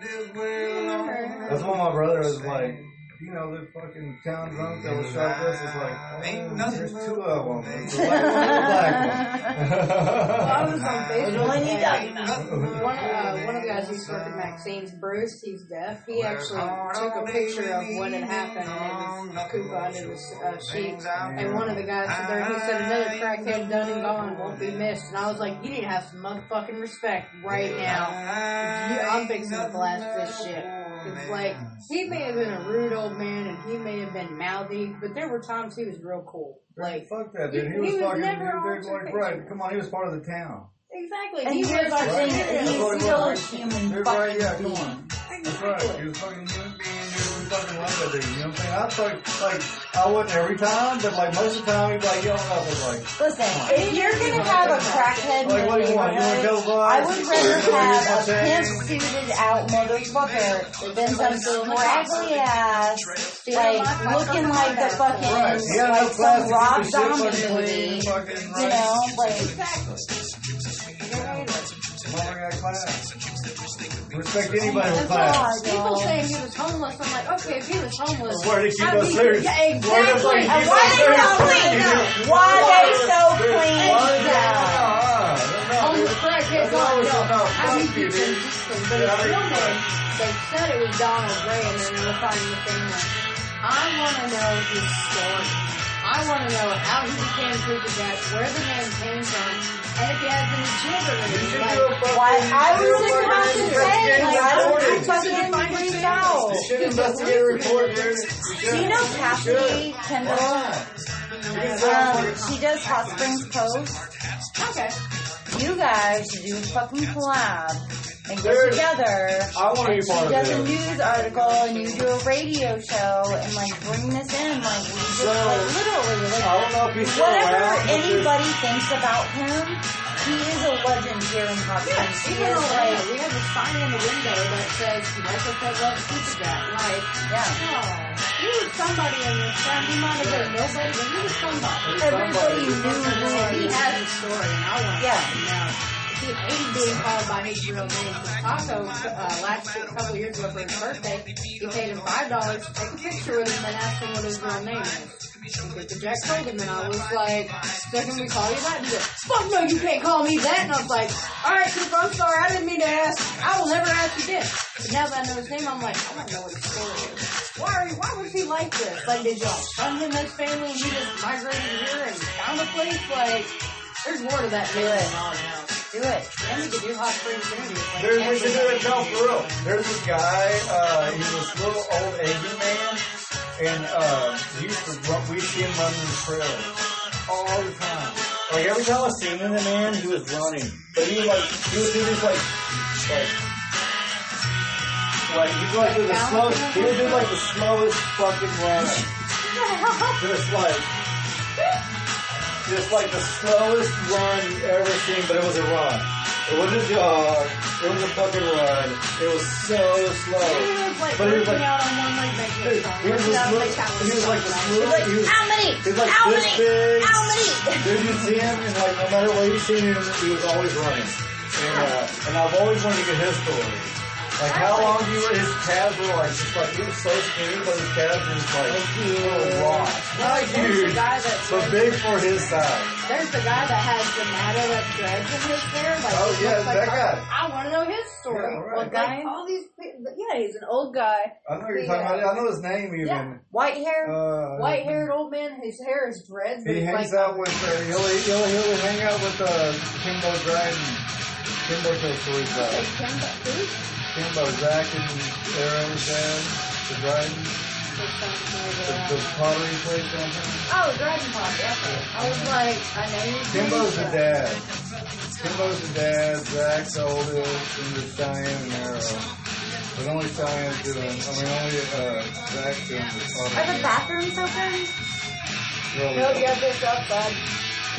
That's what my brother was like. You know, the fucking town drunk that was shot this is like, oh, there's two of them. There's the white one and the black I was on one. Facebook. one you talking about? One, uh, one of the guys who used to work at Maxine's, Bruce, he's deaf. He actually took a picture of what had happened, and it was Cooper under the uh, sheets. And one of the guys said there, he said, another crackhead done and gone won't be missed. And I was like, you need to have some motherfucking respect right now. You, I'm fixing to blast this shit. It's like, he may have been a rude old man, and he may have been mouthy, but there were times he was real cool. Like, Fuck that, dude. He He was was fucking, never he on was your like, right, come on, he was part of the town. Exactly. And He here's was the like, thing, he's That's what he still a human You're right, yeah, come being. on. That's right. He was fucking human being, dude. We fucking love that dude. You know what I'm saying? I thought, like, I wouldn't every time, but like most of the time, he'd be like yelling up was like, Listen, if you're gonna have a crackhead in like, what do you want? You want neighborhood, Devil's I would rather have a Mustang? pimp suited out motherfucker than some scraggly ass, like looking like the fucking Right. He like some to Rob keep his shit Zombie fucking clean, movie. fucking You right. know, like Motherfucker got class. Respect anybody with class. People saying he was homeless. I'm like, okay, if he was homeless, Where to keep I'd us be- serious? Yeah, Where to exactly. fucking And keep why they so clean? Why they so clean? why they- Yeah. Homeless crackheads That's what I on was no. talking about. I mean, Fuck you, it's dude. interesting, but Yeah, it's I real mean, name. They said it was Donald Gray, and then we're finding the thing I want to know his story. I want to know how he became Cooper Jack, where the name came from, and if he has any children. Like, Why I was You just about to say, like, I don't reported. fucking freaked out. You should investigate a report, dude. Do you know Cassidy Kendall? Um, she does Hot Springs Post. Okay. You guys should do a fucking collab and get together. I wanna and be part of she of does a news article and you do a radio show and like bring this in like we just So, like literally like I don't know if he's whatever around, anybody thinks about him, he is a legend here in Hot Yeah. He is like we have a sign in the window that says Michael Fed loves Cooper Jack. Like, yeah. oh, he was somebody in this town. He might have been nobody, but he was somebody. Everybody knew who He has a story, and I want Yeah. to know. He hated being called by his real name. Taco, uh, last year, a couple years ago for his birthday, he paid him five dollars take a picture with him and asked him what his real name is. The Jack told him, and I was like, "So can we call you that?" And he said, "Fuck no, you can't call me that." And I was like, "All right, Cooper, I'm sorry, I didn't mean to ask. I will never ask you this." But now that I know his name, I'm like, I to know what his story is. Why, are, why was he like this? Like, did y'all fund him his family and he just migrated here and found a place? Like, there's more to that than all now. Do it. And we could do hot springs interviews. Like There's, we should do it now for real. There's this guy, uh, he's this little old Asian man, and uh, he used to run, we see him running the trail all the time. Like every time I seen him, the man, he was running. But he would like, he would do this like, like, like he would like do the slow, he would do like the slowest fucking run. Just like, just like the slowest run you've ever seen, but it was a run. It wasn't a jog. It was a fucking run. It was so slow. He was like But he was working like, out on one leg he was Working this out like he was like this song. little, he was, How many? he was like How this many? big. How many? Dude, you see him, and like no matter where you see him, he was always running. And, uh, and I've always wanted to get his story. Like how long he were, his calves were like, just like he was so skinny, but his calves were just like little rocks. Not There's the huge, guy that but big for his size. There's the guy that has the matter that dreads in his hair. Like, Oh, yeah, like that guy. I want to know his story. Yeah, right. What guy? all these, pe- yeah, he's an old guy. I know you're talking about. I know his name even. Yeah. White hair? Uh, White-haired old man. His hair is dreads. He hangs like, out with, uh, he'll, he'll, he'll hang out with uh, Kimbo Dryden. Kimbo tells stories about Kimbo, who? Kimbo, Zach and Aaron's dad, the Dryden, the, the pottery place downtown. Oh, Dragon Pop. Okay. I was like, I know you. Kimbo's the dad. Kimbo's the dad, Zach's the oldest, and there's Cheyenne and Arrow. But only Cheyenne's doing, I mean, only uh, Zach's doing the Are the bathrooms open? Really. No, yeah, this up, bud.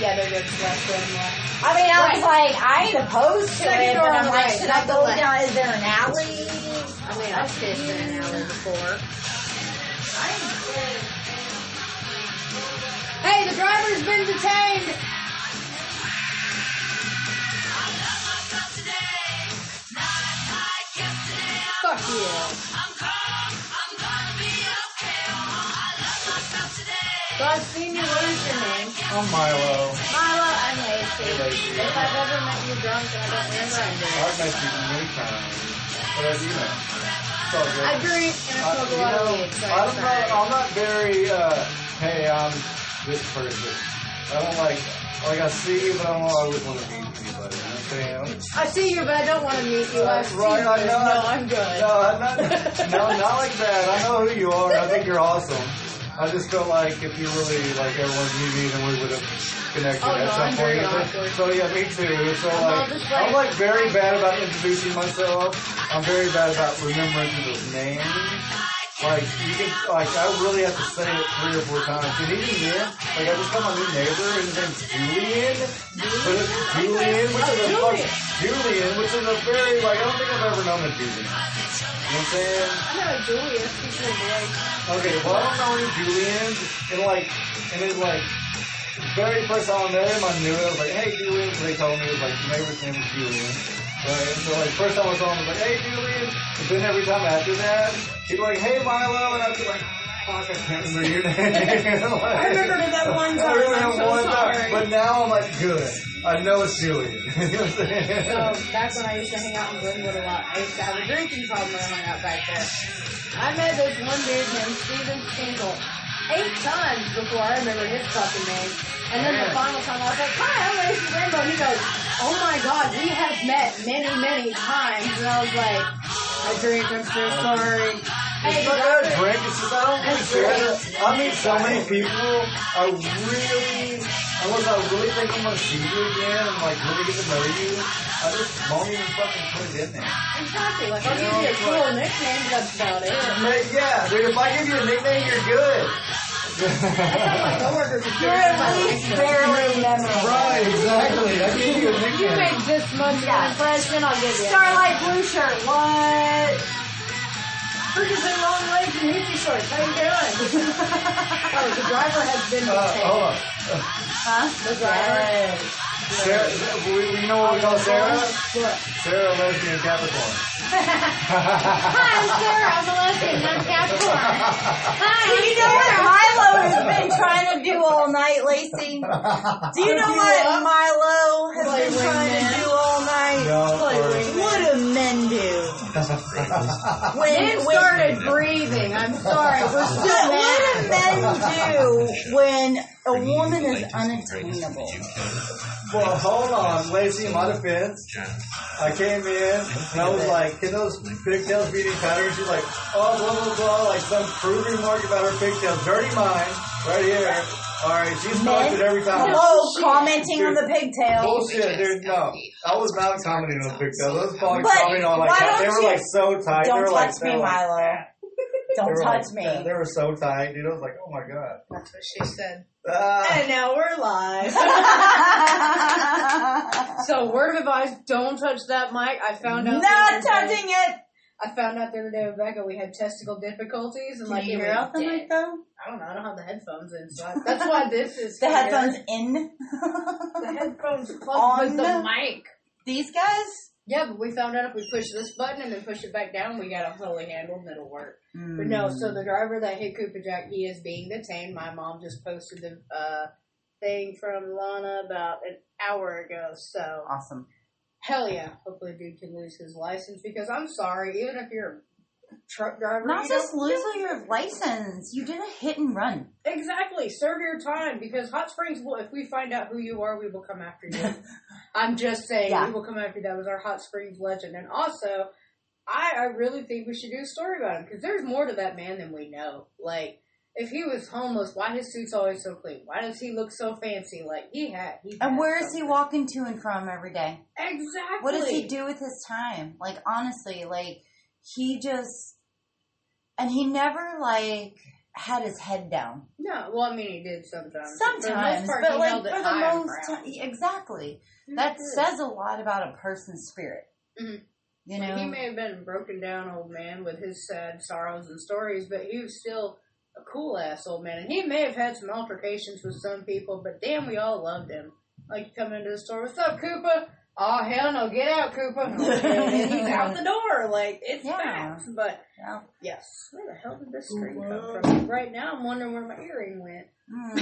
Yeah, they're good. Left and left. I mean, I was like, I ain't opposed to Second it, door but on I'm the like, right, should not I the go left. down? Is there an alley? I mean, I've stayed in an alley before. Hey, the driver's been detained. Fuck you. So I've seen you. What is your name? I'm Milo. Mila, I'm Lacey. Hey, Lacey. If I've ever met you drunk and I don't remember, I'm drunk. I've met you many times. But as you know, it's all good. I drink and I Uh, smoke a lot of know, weed, so I'm it's not, alright. I'm not very, uh, hey, I'm this person. I don't like, like I see you, but I don't always want to meet anybody. You know what I'm saying? I see you, but I don't want to meet you. I Uh, see right, you. I know. No, I'm good. No, I'm not, no, not like that. I know who you are. I think you're awesome. I just felt like if you really like everyone knew me, then we would have connected Oh, at no, some I'm point. very So- So yeah, me too. So I'm like, like- I'm like very bad about introducing myself. I'm very bad about remembering people's names. Like you can, like I really have to say it three or four times. And even then, like I just got my new neighbor, and his name's Julian. But it's Julian, which is a fuck, Julian, which is a very like I don't think I've ever known a Julian. You know what I'm saying? I know a Julius. He's a boy. Okay, well I don't know any Julians, and like, and it's like, very first time I met him, I knew it. I was like, hey Julian, so they told me it was like, your neighbor's name is Julian. Right? So like, first time I saw him, I was like, hey Julian. And then every time after that, he'd be like, hey Milo, and I'd be like, fuck, I can't remember your name. I remember that one I time. remember I'm so one time. sorry. But now I'm like, good. I know it's Julian. you know what I'm saying? So back when I used to hang out in Glenwood a lot, I used to have a drinking problem when I hung out back there. I met this one dude named Steven Stingle eight times before I remember his fucking name. And then the final time I was like, hi, I'm Lacey Rainbow. He goes, oh my god, we have met many, many times. And I was like, I drink, I'm so sorry. Hey, It's not that I drink, it's just I don't really care. I meet so many people, I really, unless I really think I'm gonna see you again and like really get to know you, I just won't even fucking put it in there. Exactly, like I'll You give you a cool like- nickname, that's about it. Mate, yeah, dude, if I give you a nickname, you're good. my coworkers are You're at least barely memorable. Right, exactly. I gave you a nickname. You nickname. make this much of an impression, I'll give you. Starlight Blue Shirt, what? Freaking say long legs and hippie shorts. How you doing? oh, the driver has been Uh, hold on. Huh? The driver. Sarah, we, we know what we call Sarah? What? Sarah Lesbian Capricorn. Hi, I'm Sarah. I'm a lesbian. I'm Capricorn. Hi, Do you know what Milo has been trying to do all night, Lacey? Do you know what Milo has Play been trying to do all night? No, Play or- wingman. What do men do? When, Men started breathing. I'm sorry. We're what, still what do men do when a woman is unattainable? Well, hold on, Lacey, in my defense, I came in and I was like, can those pigtails be any better? She's like, oh, blah, blah, blah, like some crude remark about her pigtails. Dirty mind, right here. Alright, she's posted every time. Hello, commenting on the pigtails. Bullshit, dude, no. I was not commenting on the pigtails. I was probably But commenting on like, how- they don't were like so tight. they Don't were like, touch they me, Milo. they Don't were touch like, me. They were so tight, dude. I was like, oh my god. That's what she said. Ah. And now we're live. so, word of advice: don't touch that mic. I found out. Not other day- touching it. I found out the other day Rebecca, we had testicle difficulties and Can like you hear out the mic though? I don't know. I don't have the headphones in, so I, that's why this is The here. headphones in. The headphones plugged On with the mic. These guys? Yeah, but we found out if we push this button and then push it back down, we got a fully handled and it'll work. But no, so the driver that hit Cooper Jack, he is being detained. My mom just posted the uh, thing from Lana about an hour ago. So awesome. Hell yeah! Hopefully, dude can lose his license because I'm sorry, even if you're a truck driver, Not you just losing your license. You did a hit and run. Exactly. Serve your time because Hot Springs will, if we find out who you are, we will come after you. I'm just saying, Yeah. we will come after you. That was our Hot Springs legend. And also, I, I really think we should do a story about him because there's more to that man than we know. Like, if he was homeless, why his suit's always so clean? Why does he look so fancy? Like, he had. He And where is something. he walking to and from every day? Exactly. What does he do with his time? Like honestly, like he just and he never like had his head down. No, well, I mean, he did sometimes. For the most Sometimes, part, but like for the most proud. ti- exactly. He That says a lot about a person's spirit. Mhm. You Like, know, he may have been a broken down old man with his sad sorrows and stories, but he was still a cool ass old man. And he may have had some altercations with some people, but damn, we all loved him. Like, you come into the store, what's up, Cooper? Oh, hell no, get out, Cooper. and he's out the door. Like, it's Yeah. facts. But, Yeah. yes. Where the hell did this screen come from? Right now, I'm wondering where my earring went. Man,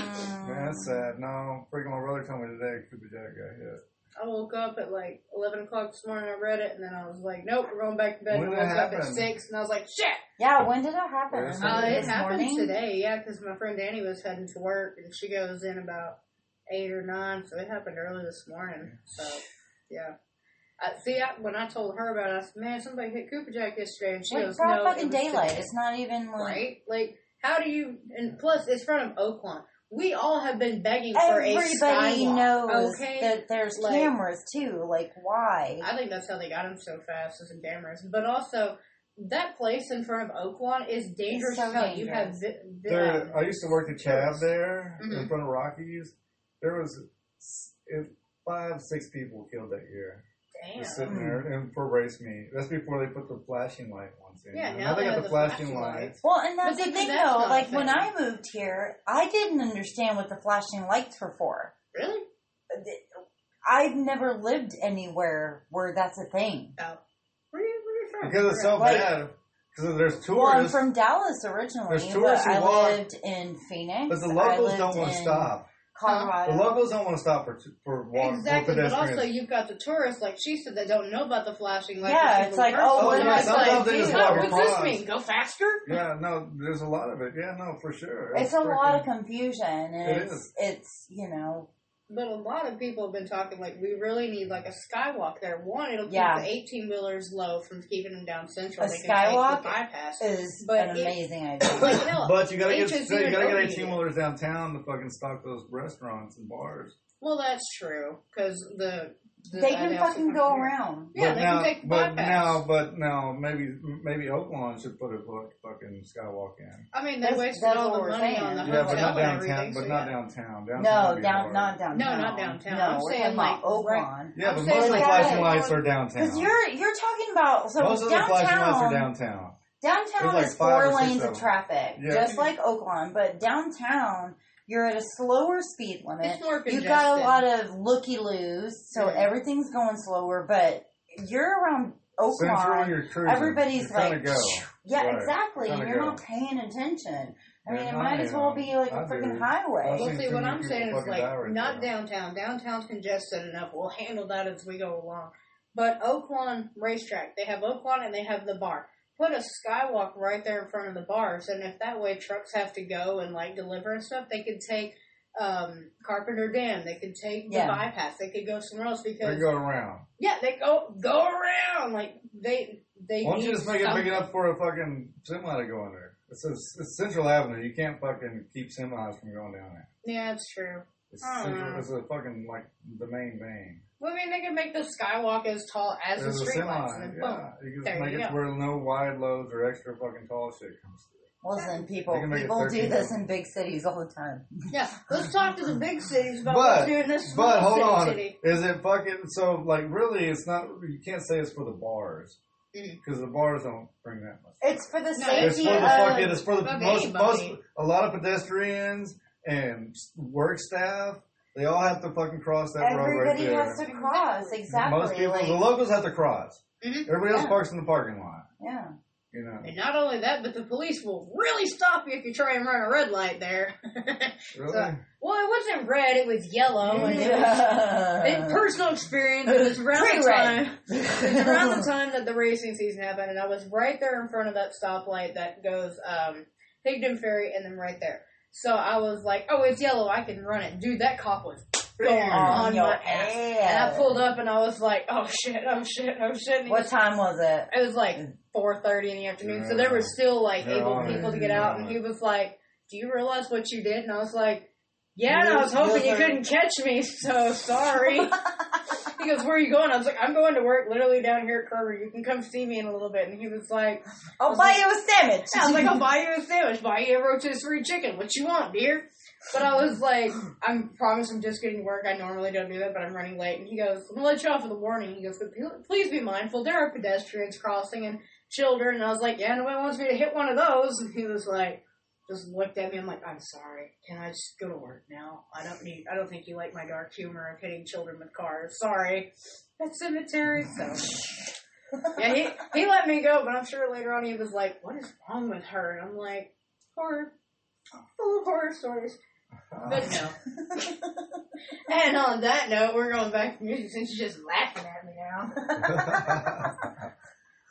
that's sad. No, freaking my brother told me today, Cooper Jack got hit. I woke up at like 11 o'clock this morning, I read it, and then I was like, nope, we're going back to bed. When And I it woke up at 6, and I was like, shit! yeah. When did it happen? Uh, it this happened morning. today, yeah, because my friend Danny was heading to work, and she goes in about eight or nine, so it happened early this morning. So, yeah. I, see, I, when I told her about it, I said, "Man, somebody hit Cooper Jack yesterday," and she Like goes, broad "No, fucking it was daylight. today." It's not even like right? Like, How do you? And plus, it's front of Oaklawn. We all have been begging for a Everybody skywalk. knows okay? that there's Like, cameras too. Like, why? I think that's how they got him so fast is the cameras. But also, that place in front of Oaklawn is dangerous. so as hell. You have dangerous. vi- vi- There, I used to work the cab there Mhm. in front of Rockies. There was it, five, six people killed that year. Damn. Just sitting there and for race meet. That's before they put the flashing light ones in. Yeah, And now they they got the the flashing flashing lights. Well, and that's But the even thing that's though. Like when. I moved here, I didn't understand what the flashing lights were for. Really? I've never lived anywhere where that's a thing. Oh. Where are you, where are you from? Because it's so Like- bad. Because there's tourists. Well, I'm from Dallas originally, There's but tourists who I walk- lived in Phoenix. but the locals don't want to stop. Colorado. The locals don't want to stop for for walk Exactly, for but also you've got the tourists, like she said, that don't know about the flashing lights. Oh, yeah, it's like, first oh, saw. what And am I it's like, supposed to? Just oh, walk what's this mean? Go faster? yeah, no, there's a lot of it. Yeah, no, for sure. It's a lot of confusion, and It it's is. it's you know But a lot of people have been talking like we really need like a skywalk there. One, it'll keep Yeah. the eighteen wheelers low from keeping them down central. A they can skywalk take the bypass. is But an it- amazing idea. Like hell, But you gotta get HSU you gotta get eighteen wheelers downtown to fucking stock those restaurants and bars. Well, that's true because the, the they can fucking go here. around. Yeah, but they now, can take the but bypass. now, but now, maybe maybe Oaklawn should put a fucking skywalk in. I mean, they That's- wasted that's all the we're money saying. on the Yeah, but not downtown. But so not yeah. downtown. downtown No, down not downtown. No, not downtown. No, I'm we're saying, like, Oaklawn. Yeah, I'm but most of the like flashing lights are downtown. Because you're you're talking about so most of the downtown. flashing lights are downtown. Downtown like is four lanes of of traffic, Yeah. just like Oaklawn. But downtown, you're at a slower speed limit. It's more You've got a lot of looky loos, so Yeah. everything's going slower. But you're around Central, Oaklawn. you're cruising. Everybody's You're like, go. yeah, Right. exactly, and you're go. not paying attention. I mean, Yeah, it I might as well am. be like a I freaking highway. I've Well, see, what I'm saying is like not there. downtown. Downtown's congested enough. We'll handle that as we go along. But Oaklawn racetrack, they have Oaklawn and they have the bar. Put a skywalk right there in front of the bars, and if that way trucks have to go and like deliver and stuff, they could take um, Carpenter Dam. They could take the Yeah. bypass. They could go somewhere else because They go around. yeah, they go go around like they they. Why don't you just make it big something. enough for a fucking semi to go in there? It's, a, it's Central Avenue. You can't fucking keep semis from going down there. Yeah, it's true. It's, central, it's a fucking like the main vein. Well, I mean, they could make the skywalk as tall as There's the a street and then boom. Yeah, you can There make you it go. where no wide loads or extra fucking tall shit comes through. Listen, people, They can make it people do 13 this now. in big cities all the time. Yeah, let's talk to the big cities about But what's doing this small but hold city on, city. is it fucking so? Like really, it's not. You can't say it's for the bars Mm. because the bars don't bring that much. It's for the No, It's safety for the of fucking. It's for the of most, most. anybody. A lot of pedestrians and work staff. They all have to fucking cross that road right everybody there. has to cross. Exactly. Most people, like, the locals have to cross. Mhm. Everybody else Yeah. parks in the parking lot. yeah. You know, And not only that, but the police will really stop you if you try and run a red light there. really. So- well, it wasn't red; it was yellow. And it was, in personal experience, it was around the Pre-red. time. It was around the time that the racing season happened, and I was right there in front of that stoplight that goes um, Higdon Ferry, and then right there. So I was like, "Oh, it's yellow. I can run it." Dude, that cop was going on on your my ass. And I pulled up, and I was like, "Oh shit! Oh shit! Oh shit!" What was- time was it? It was like four thirty in the afternoon, so there were still like They're able on it. people to get out. And he was like, "Do you realize what you did?" And I was like, "Yeah." And I was hoping you couldn't catch me, so sorry. he goes, "Where are you going?" I was like, "I'm going to work, literally down here at Kroger. You can come see me in a little bit." And he was like, I'll was buy like- you a sandwich. I was like, I'll buy you a sandwich, buy you a rotisserie chicken. What you want, dear? But I was like, I'm promise I'm just getting to work. I normally don't do that, but I'm running late. And he goes, I'm gonna let you off with a warning. He goes, but please be mindful. There are pedestrians crossing and children. And I was like, yeah, nobody wants me to hit one of those. And he was like, just looked at me. I'm like, I'm sorry. Can I just go to work now? I don't need. I don't think you like my dark humor of hitting children with cars. Sorry. That's cemetery. So yeah, he he let me go, but I'm sure later on he was like, "What is wrong with her?" And I'm like, "Horror, full of horror stories." But no. and on that note, we're going back to music since you're just laughing at me now.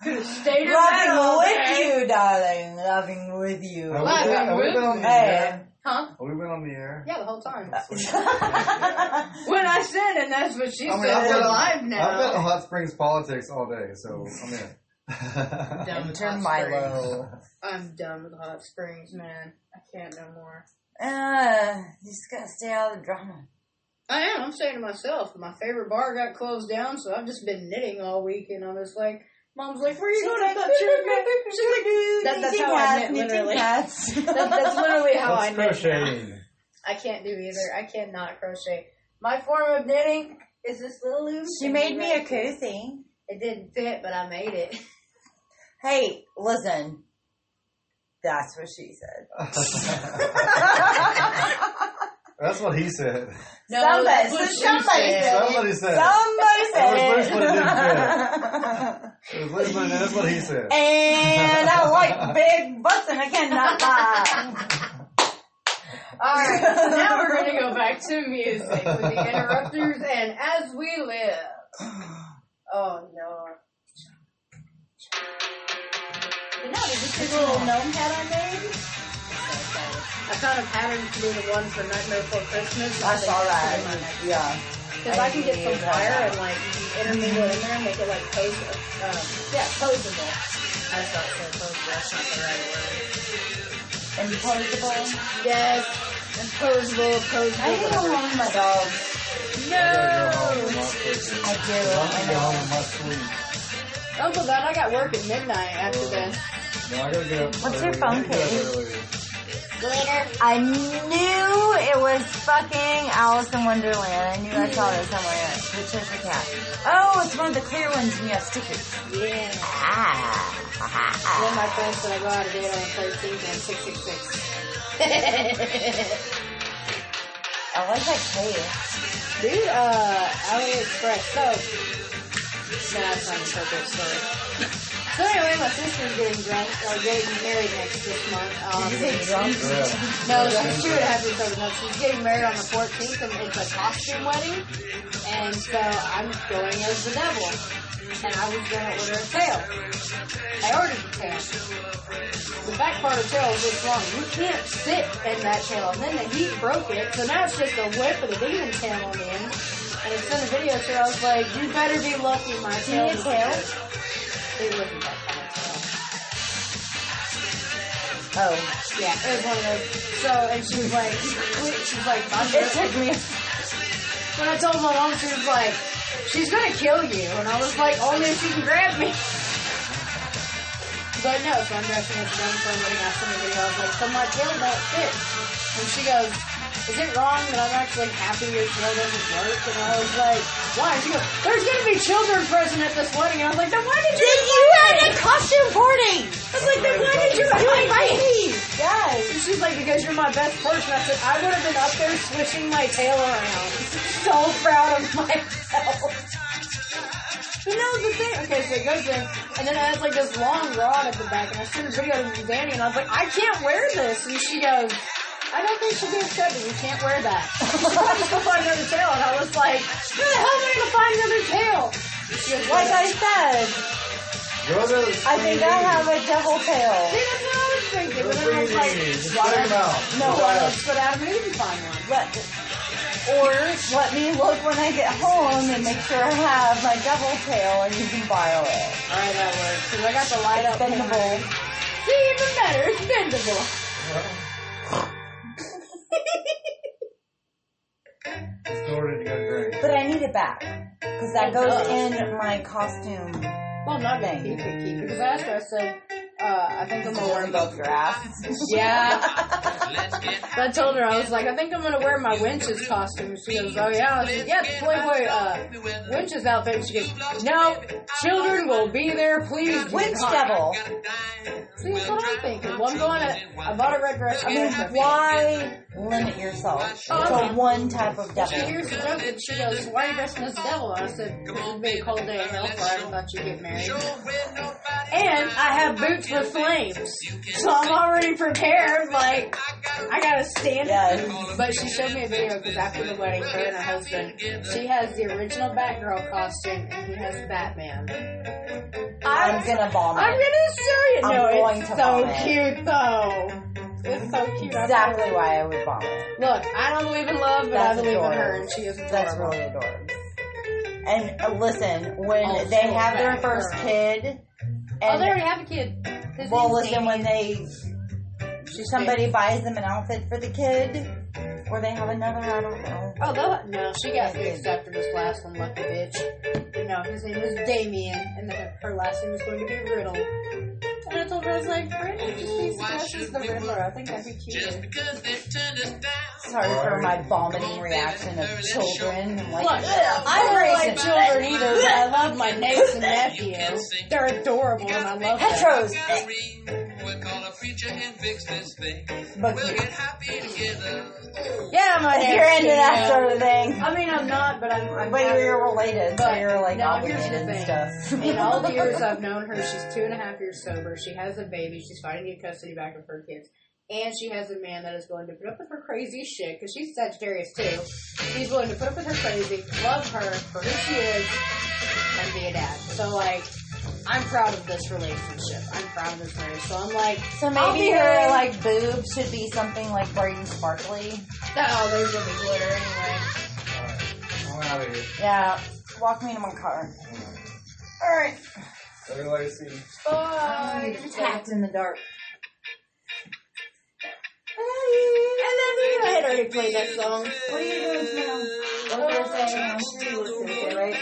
Could have stayed in bed with day. you, darling. Loving with you. Have we, been, have we with been on the me. air? Huh? Have we been on the air? Yeah, the whole time. when I said, and that's what she I mean, said, I've we're been, live I've been now. on Hot Springs politics all day, so I'm in. I'm done with Enter hot Milo. springs. I'm done with hot springs, man. I can't no more. Uh, you just gotta stay out of the drama. I am. I'm saying to myself, my favorite bar got closed down, so I've just been knitting all week, and I'm just like, Mom's like, "Where are you She's going like, to cut your knit?" She's like, that, "That's how I knit, knitting literally. hats. that, that's literally how I That's knit. now. crocheting. I can't do either. I cannot crochet. My form of knitting is this little loom. She made me a right here. cozy. It didn't fit, but I made it. Hey, listen. That's what she said. That's what he said. No, somebody, that's what she somebody said. said. Somebody said. Somebody said That was it. what it It was Lisbon, that's what he said. and I like big butts, and I cannot lie. Alright, so now we're gonna go back to music with the interrupters and as we live. Oh no. But no, did you see the little gnome hat I made? I found a pattern to do the one for Nightmare Before Christmas. I saw that. Yeah. Because I can get some wire and like intermingle it in there and make it like pose, um, yeah, posable. I just thought so posable. That's not the right word. Imposable. Yes, imposable, posable. I need to go home with my dog. No. I do. I Go home know. in my sleep. Uncle Dad, I got work at midnight after this. No, I gotta get up. What's your phone I gotta get up code? I knew it was fucking Alice in Wonderland. I knew I saw it somewhere. Patricia Cat. Oh, it's one of the clear ones and you have stickers. Yeah. Ah. One of my friends said I go out a date on the 13th and 666. I like that case. Dude, uh, AliExpress. So, no, that's not an appropriate story. So anyway, my sister's getting drunk, or getting married next this month. Um, Did you say drunk? Yeah. No, she, she would have this over. No, she's getting married on the 14th, and it's a costume wedding. And so I'm going as the devil. And I was going to order a tail. I ordered the tail. The back part of the tail is this long. You can't sit in that tail. And then the heat broke it, so now it's just a whip with a demon tail on the end. And it's in a video, so I was like, you better be lucky my tail is tail? It wasn't that kind. Oh. Yeah, it was one of those. So, and she was like, she's like, I'm It took me. When I told my mom, she was like, she's gonna kill you. And I was like, oh, only if she can grab me. But no, so I'm dressing as a gun for. I sent her a video. I was like, so my tail don't fit. And she goes, is it wrong that I'm actually happy your tail doesn't work? And I was like, why? She goes, there's gonna be children present at this wedding. And I was like, then why did you Did you had a costume party? I was like, then why did you invite me? Yes. And she's like, because you're my best person. I said, I would have been up there swishing my tail around. So proud of myself. But no, the thing, okay, so it goes in, and then it has like this long rod at the back, and I sent a video to Danny, and I was like, I can't wear this. And she goes, I don't think she'll be accepted. You can't wear that. She told me to go find another tail, and I was like, where the hell am I going to find another tail? She goes, Like I said, I think I have a devil tail. See, that's what I was thinking. But then I was Just like, bring it in. Just why bring 'em out. No, Just why ask. let's go down and maybe find one. Let, or let me look when I get home and make sure I have my devil tail and you can borrow it. Alright, that works. Because I got the light up. Bendable. See, even better. It's bendable. Snorted to go drink. But I need it back. Because that Oh, goes duh. in my costume. Well, I'm not gonna keep it, keep it. Because I asked her, I said, uh, I think I'm gonna wear both your ass. Yeah. but I told her, I was like, I think I'm gonna wear my Winch's costume. She goes, oh yeah? I said, yeah, the Playboy, uh, Winch's outfit. She goes, no, children will be there, please. do Winch not." devil. See, that's what I'm thinking. Well, I'm going to, I bought a red dress. I mean, why limit yourself to one type of She devil? hears the joke and she goes, why are you dressing as a devil? And I said, because it'd be a cold day in hellfire. I thought you'd get married. And I have boots with flames. So I'm already prepared. Like, I gotta stand up. But she showed me a video because after the wedding, her and her husband, she has the original Batgirl costume and he has Batman. I'm gonna bomb I'm gonna show you. I'm no, going it's to so bomb it. cute though. It's so cute. Exactly why I would bomb it. Look, I don't believe in love, but That's I believe in her, and she is adorable. That's really adorable. And uh, listen, when Oh, they have their first girl. kid, oh, they already have a kid. Well, listen, when they somebody buys them an outfit for the kid, or they have another, I don't know. Oh, they'll, no, she got fixed after this last one, lucky bitch. No, his name was Damien, and her last name was going to be Riddle. And I told her, I was like, Riddle just needs to dress the Riddler. I think that'd be cuter. Sorry for my vomiting reaction of children. I'm like, Look, I don't like children either, but I love my niece and nephew. They're adorable, and I love them. Petros. But Yeah, my If you're into that sort of thing. I mean, I'm not, but I'm. I'm But you're related, so But you're like no, here's obligated the and thing. stuff. In all the years I've known her, she's two and a half years sober. She has a baby. She's fighting to get custody back of her kids. And she has a man that is willing to put up with her crazy shit, because she's Sagittarius too. He's willing to put up with her crazy, love her for who she is, and be a dad. So, like, I'm proud of this relationship. I'm proud of this marriage. So I'm like, So maybe her there. like boobs should be something like bright and sparkly. Oh, there's gonna be glitter anyway. I'm out of here. Yeah, walk me to my car. Mm-hmm. All right. Everybody see. Bye. Tapped in the dark. I love you. I had already played that song. What are you doing now? What Thursday? I'm sure you work Thursday, right?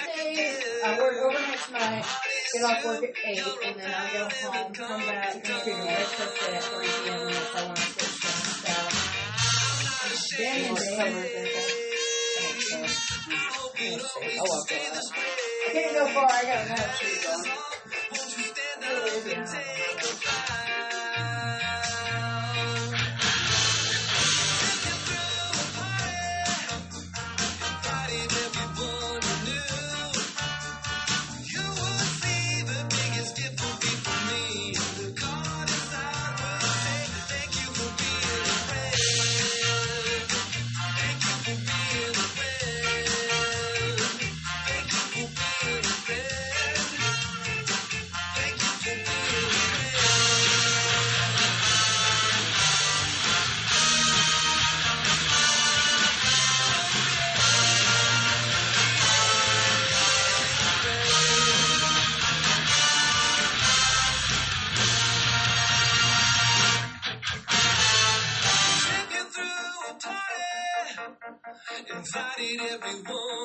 I uh, work overnight tonight, get off work at 8, and then I go home, come back, and do breakfast at 3 p.m. unless I want to switch things. So, Danny and Dave Oh, well. I can't go far, I gotta have shoes on. Invited everyone who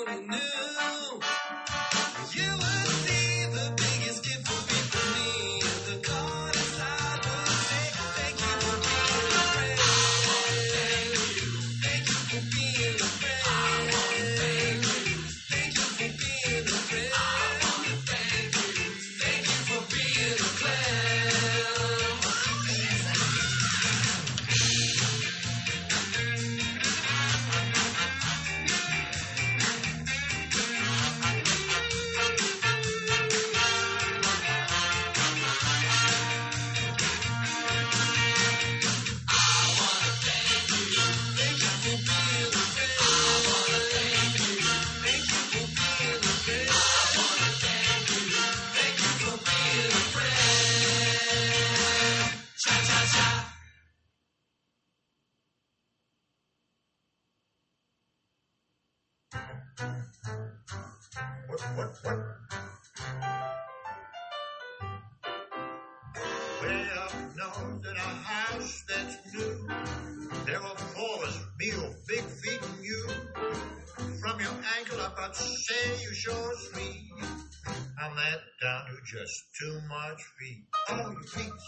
too much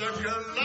of your love.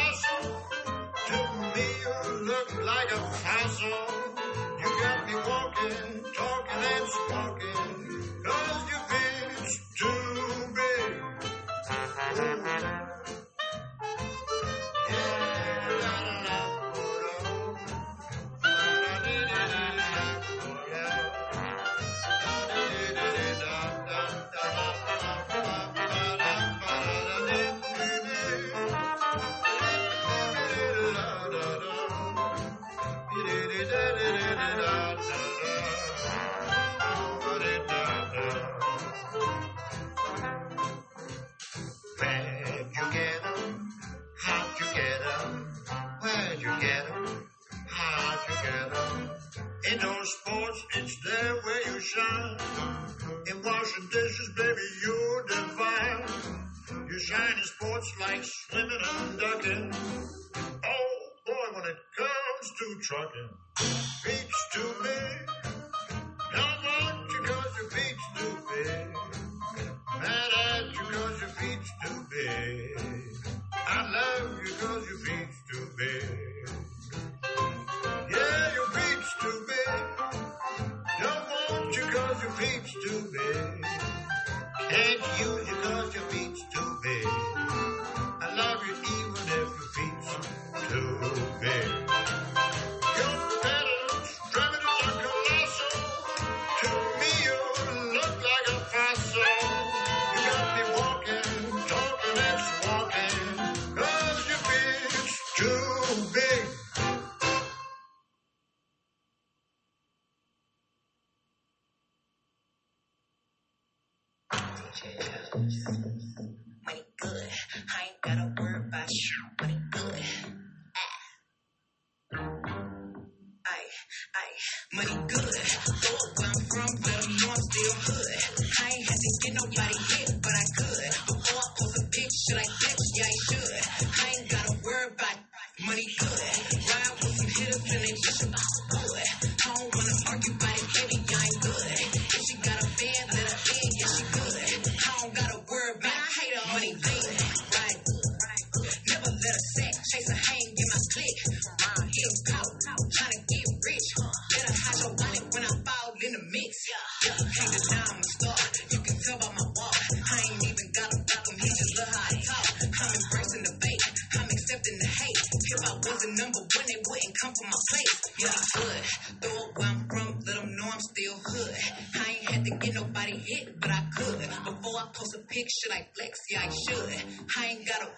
shotgun.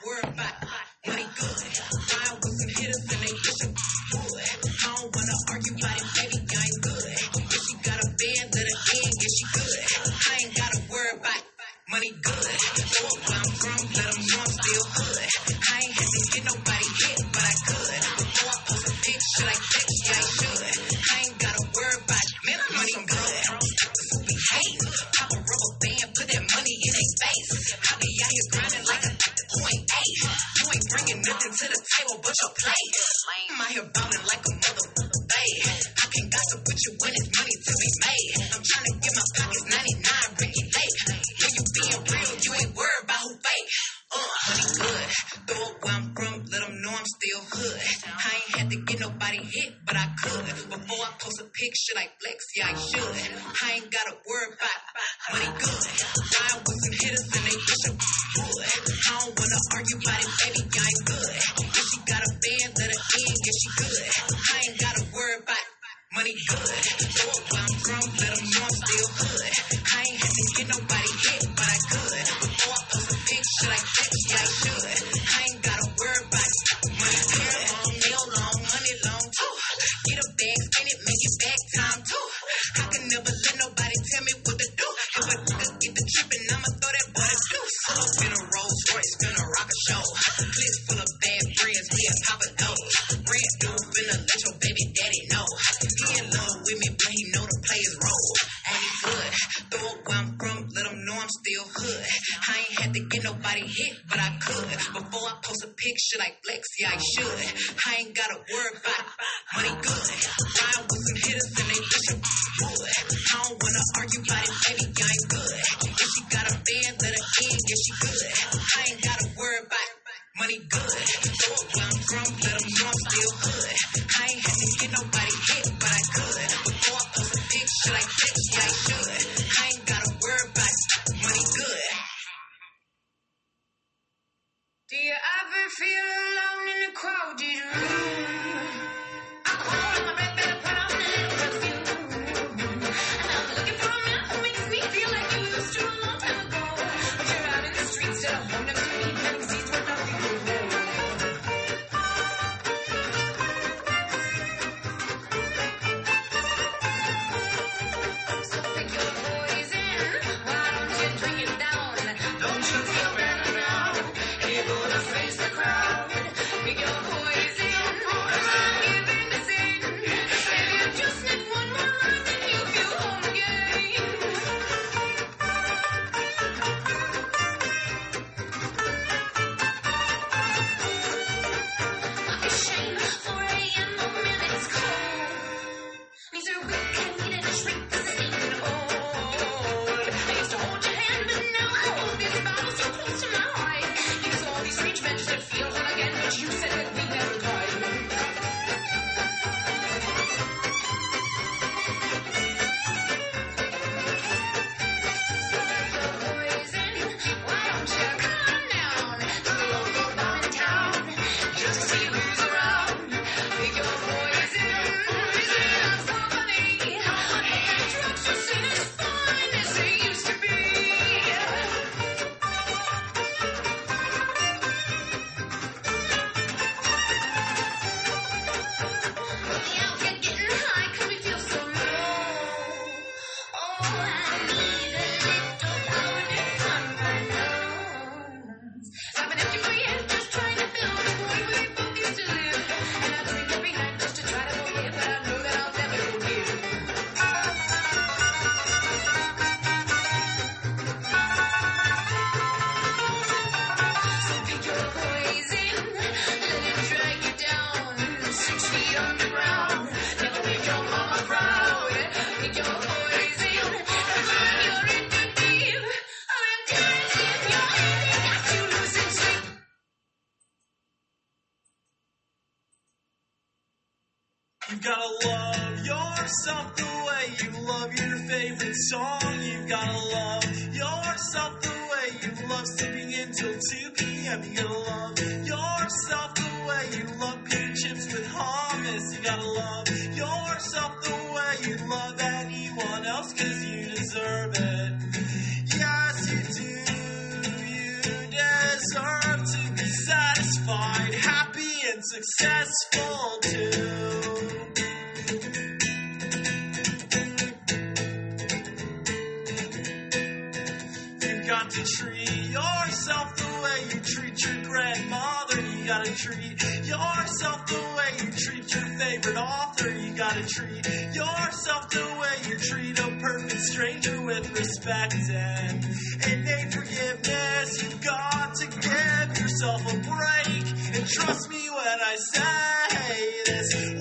worry about money good. picture like Blexi, I should. I ain't gotta worry about money good. treat yourself the way you treat your grandmother. You gotta treat yourself the way you treat your favorite author. You gotta treat yourself the way you treat a perfect stranger with respect and, and name forgiveness. You got to give yourself a break. And trust me when I say this.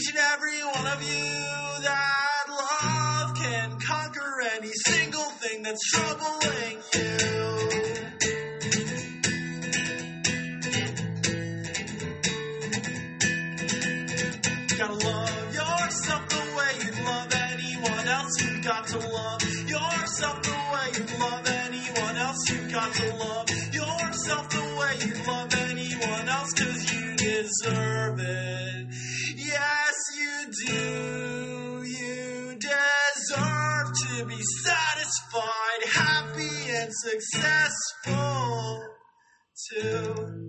each and every one of you that love can conquer any single thing that's troubling you. Gotta love yourself the way you love anyone else. You got to love yourself the way you love anyone else. You got to love yourself the way you love anyone else, cause you deserve it do. You deserve to be satisfied, happy, and successful too.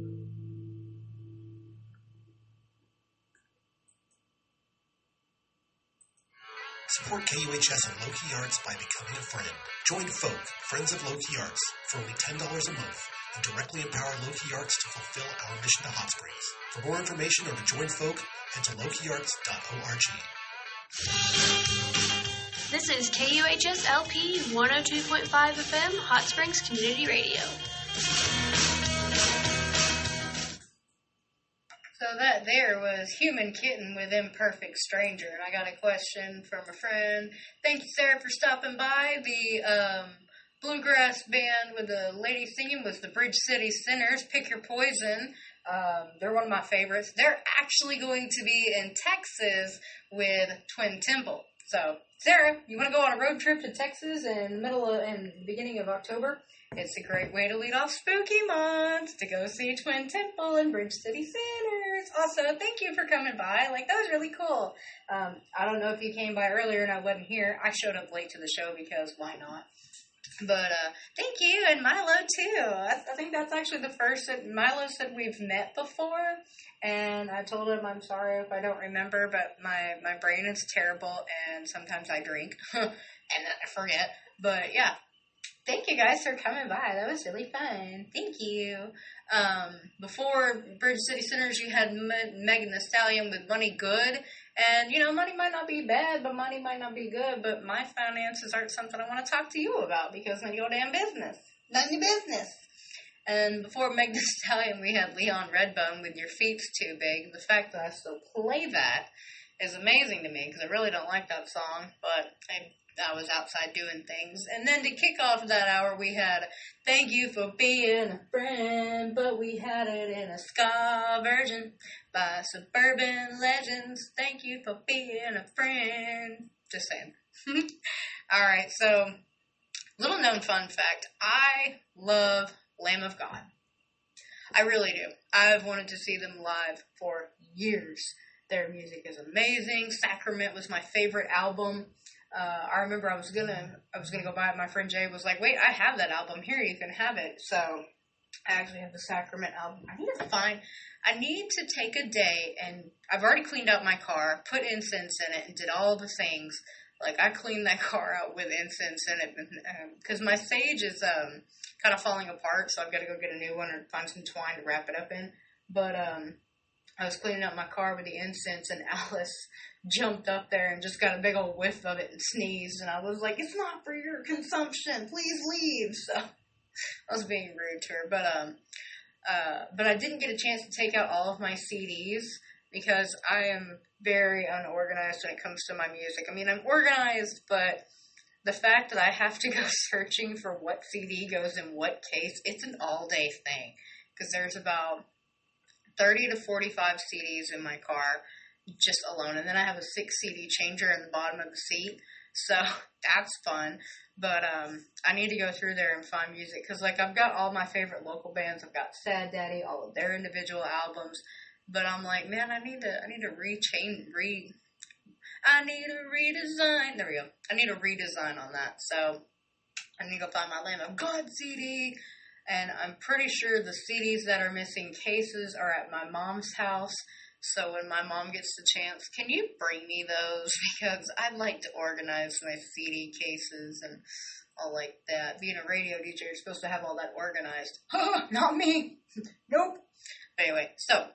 Support KUHS and Low Key Arts by becoming a friend. Join Folk, Friends of Low Key Arts, for only $10 a month and directly empower Low Key Arts to fulfill our mission to Hot Springs. For more information or to join folk, head to lowkeyarts.org. This is KUHS LP 102.5 FM, Hot Springs Community Radio. So that there was Human Kitten with Imperfect Stranger. And I got a question from a friend. Thank you, Sarah, for stopping by. The um, bluegrass band with a lady singing was the Bridge City Sinners. Pick Your Poison. Um, they're one of my favorites. They're actually going to be in Texas with Twin Temple. So, Sarah, you want to go on a road trip to Texas in the middle of, the beginning of October? It's a great way to lead off spooky months to go see Twin Temple and Bridge City Sinners. Also, thank you for coming by. Like, that was really cool. Um, I don't know if you came by earlier and I wasn't here. I showed up late to the show because why not? But uh, thank you, and Milo too. I, I think that's actually the first that Milo said we've met before, and I told him I'm sorry if I don't remember, but my my brain is terrible, and sometimes I drink and then I forget. But yeah, thank you guys for coming by. That was really fun. Thank you. Um, before Bridge City Sinners, you had Megan Thee Stallion with Money Good. And, you know, money might not be bad, but money might not be good. But my finances aren't something I want to talk to you about because none of your damn business. None of your business. And before Meg Thee Stallion, we had Leon Redbone with Your Feet's Too Big. The fact that I still play that is amazing to me because I really don't like that song, but I I was outside doing things. And then to kick off that hour, we had Thank You for Being a Friend, but we had it in a ska version by Suburban Legends. Thank you for being a friend. Just saying. Alright, so, little known fun fact I love Lamb of God. I really do. I've wanted to see them live for years. Their music is amazing. Sacrament was my favorite album uh, I remember I was gonna I was gonna go buy it. My friend Jay was like, "Wait, I have that album here. You can have it." So I actually have the Sacrament album. I need to find. I need to take a day and I've already cleaned out my car, put incense in it, and did all the things. Like I cleaned that car out with incense in it because my sage is um, kind of falling apart, so I've got to go get a new one or find some twine to wrap it up in. But um, I was cleaning up my car with the incense, and Alice jumped up there and just got a big old whiff of it and sneezed. And I was like, "It's not for your consumption. Please leave." So I was being rude to her, but um, uh, but I didn't get a chance to take out all of my CDs because I am very unorganized when it comes to my music. I mean, I'm organized, but the fact that I have to go searching for what CD goes in what case, it's an all day thing because there's about 30 to 45 CDs in my car just alone. And then I have a six CD changer in the bottom of the seat. So that's fun. But um, I need to go through there and find music because, like, I've got all my favorite local bands. I've got Sad Daddy, all of their individual albums. But I'm like, man, I need to, I need to rechain, re. I need a redesign. There we go. I need a redesign on that. So I need to go find my Lamb of God CD. And I'm pretty sure the CDs that are missing cases are at my mom's house. So when my mom gets the chance, can you bring me those? Because I'd like to organize my CD cases and all like that. Being a radio DJ, you're supposed to have all that organized. Not me. nope. Anyway, so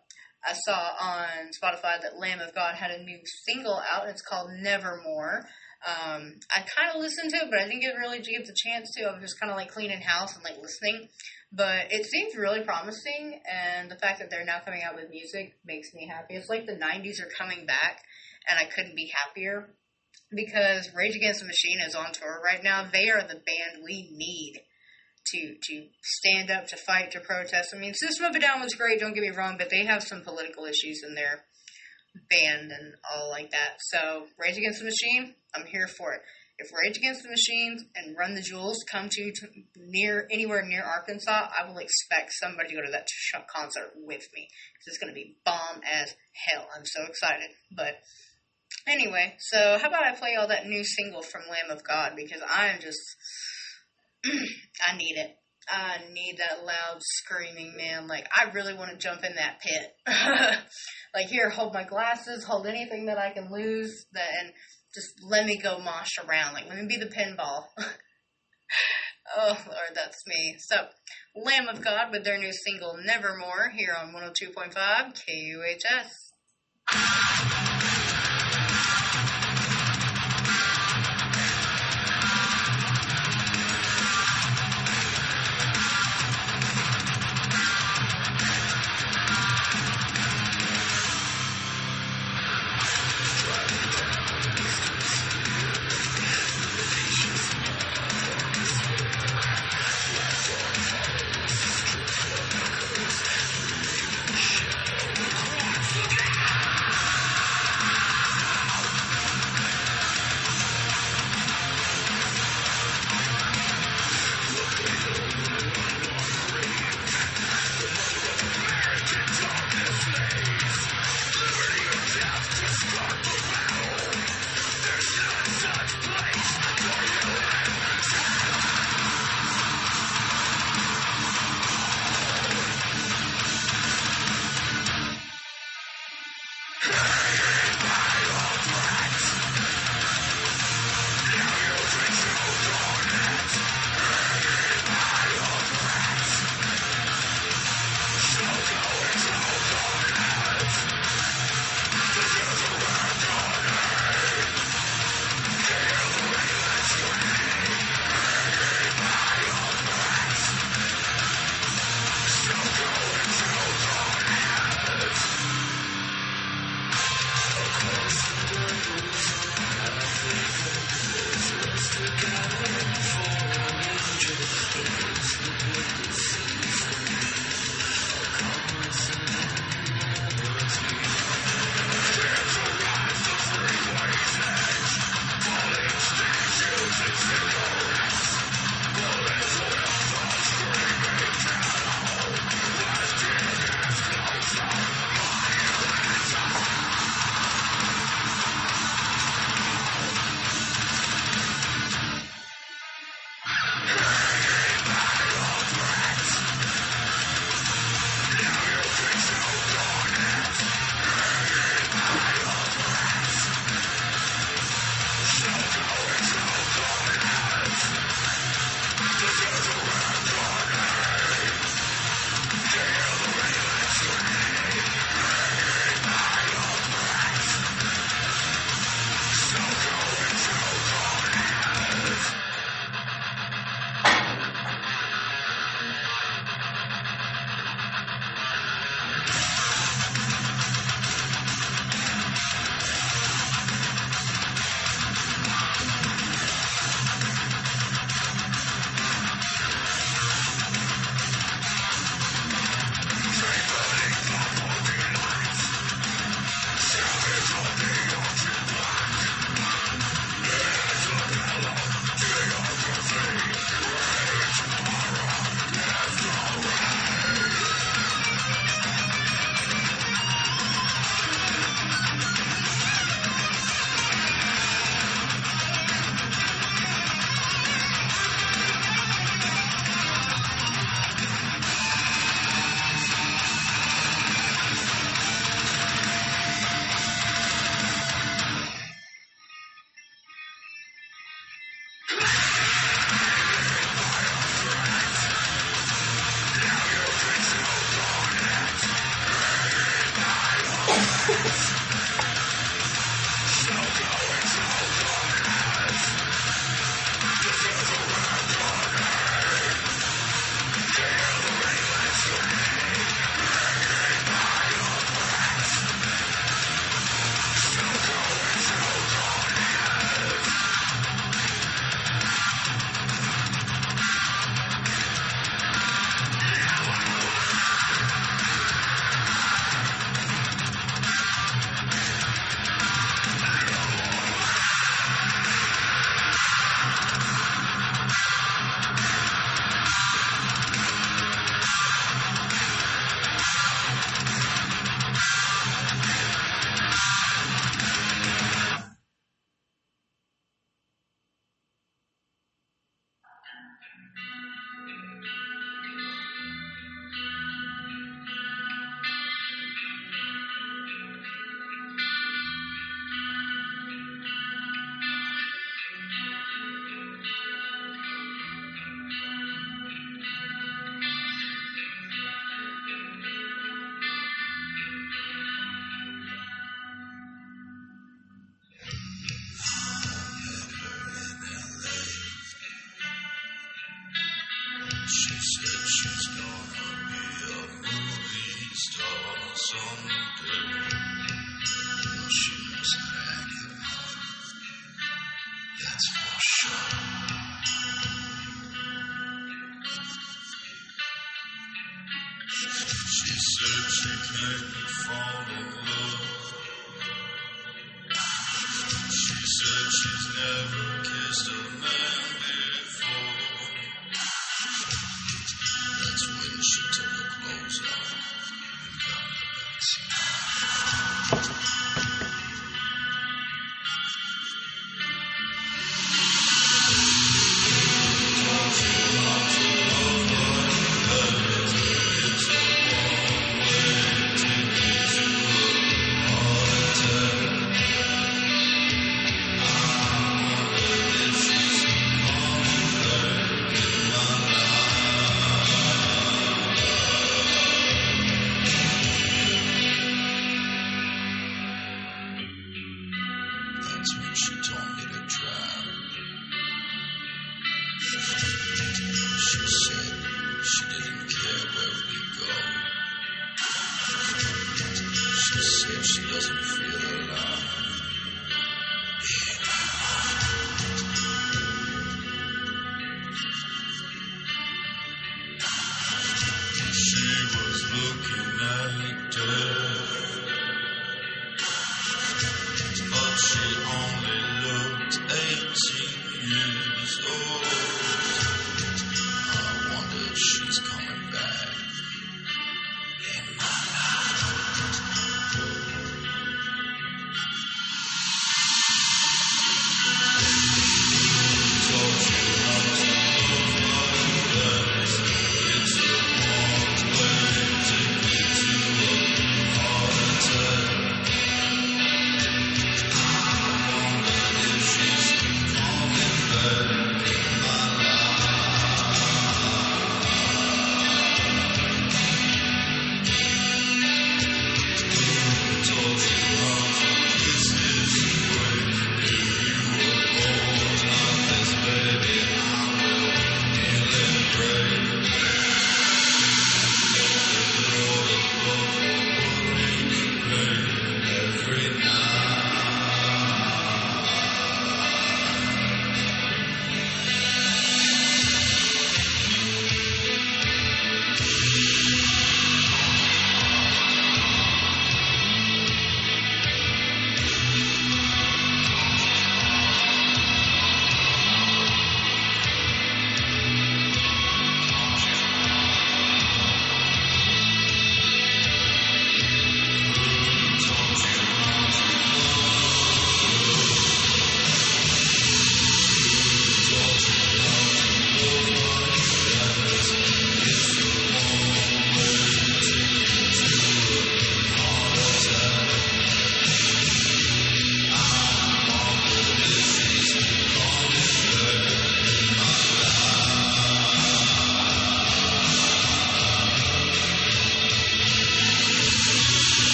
I saw on Spotify that Lamb of God had a new single out. It's called Nevermore. Um, I kind of listened to it, but I didn't get really give the chance to. I was just kind of like cleaning house and like listening. But it seems really promising, and the fact that they're now coming out with music makes me happy. It's like the 90s are coming back, and I couldn't be happier because Rage Against the Machine is on tour right now. They are the band we need to to stand up, to fight, to protest. I mean, System of a Down was great, don't get me wrong, but they have some political issues in their band and all like that. So, Rage Against the Machine, I'm here for it. If Rage Against the Machines and Run the Jewels come to, to near anywhere near Arkansas, I will expect somebody to go to that concert with me. 'Cause It's going to be bomb as hell. I'm so excited. But anyway, so how about I play all that new single from Lamb of God because I'm just I need it. I need that loud screaming, man. Like, I really want to jump in that pit. like, here, hold my glasses, hold anything that I can lose, that, and just let me go mosh around. Like, let me be the pinball. oh, Lord, that's me. So, Lamb of God with their new single, Nevermore, here on 102.5 KUHS.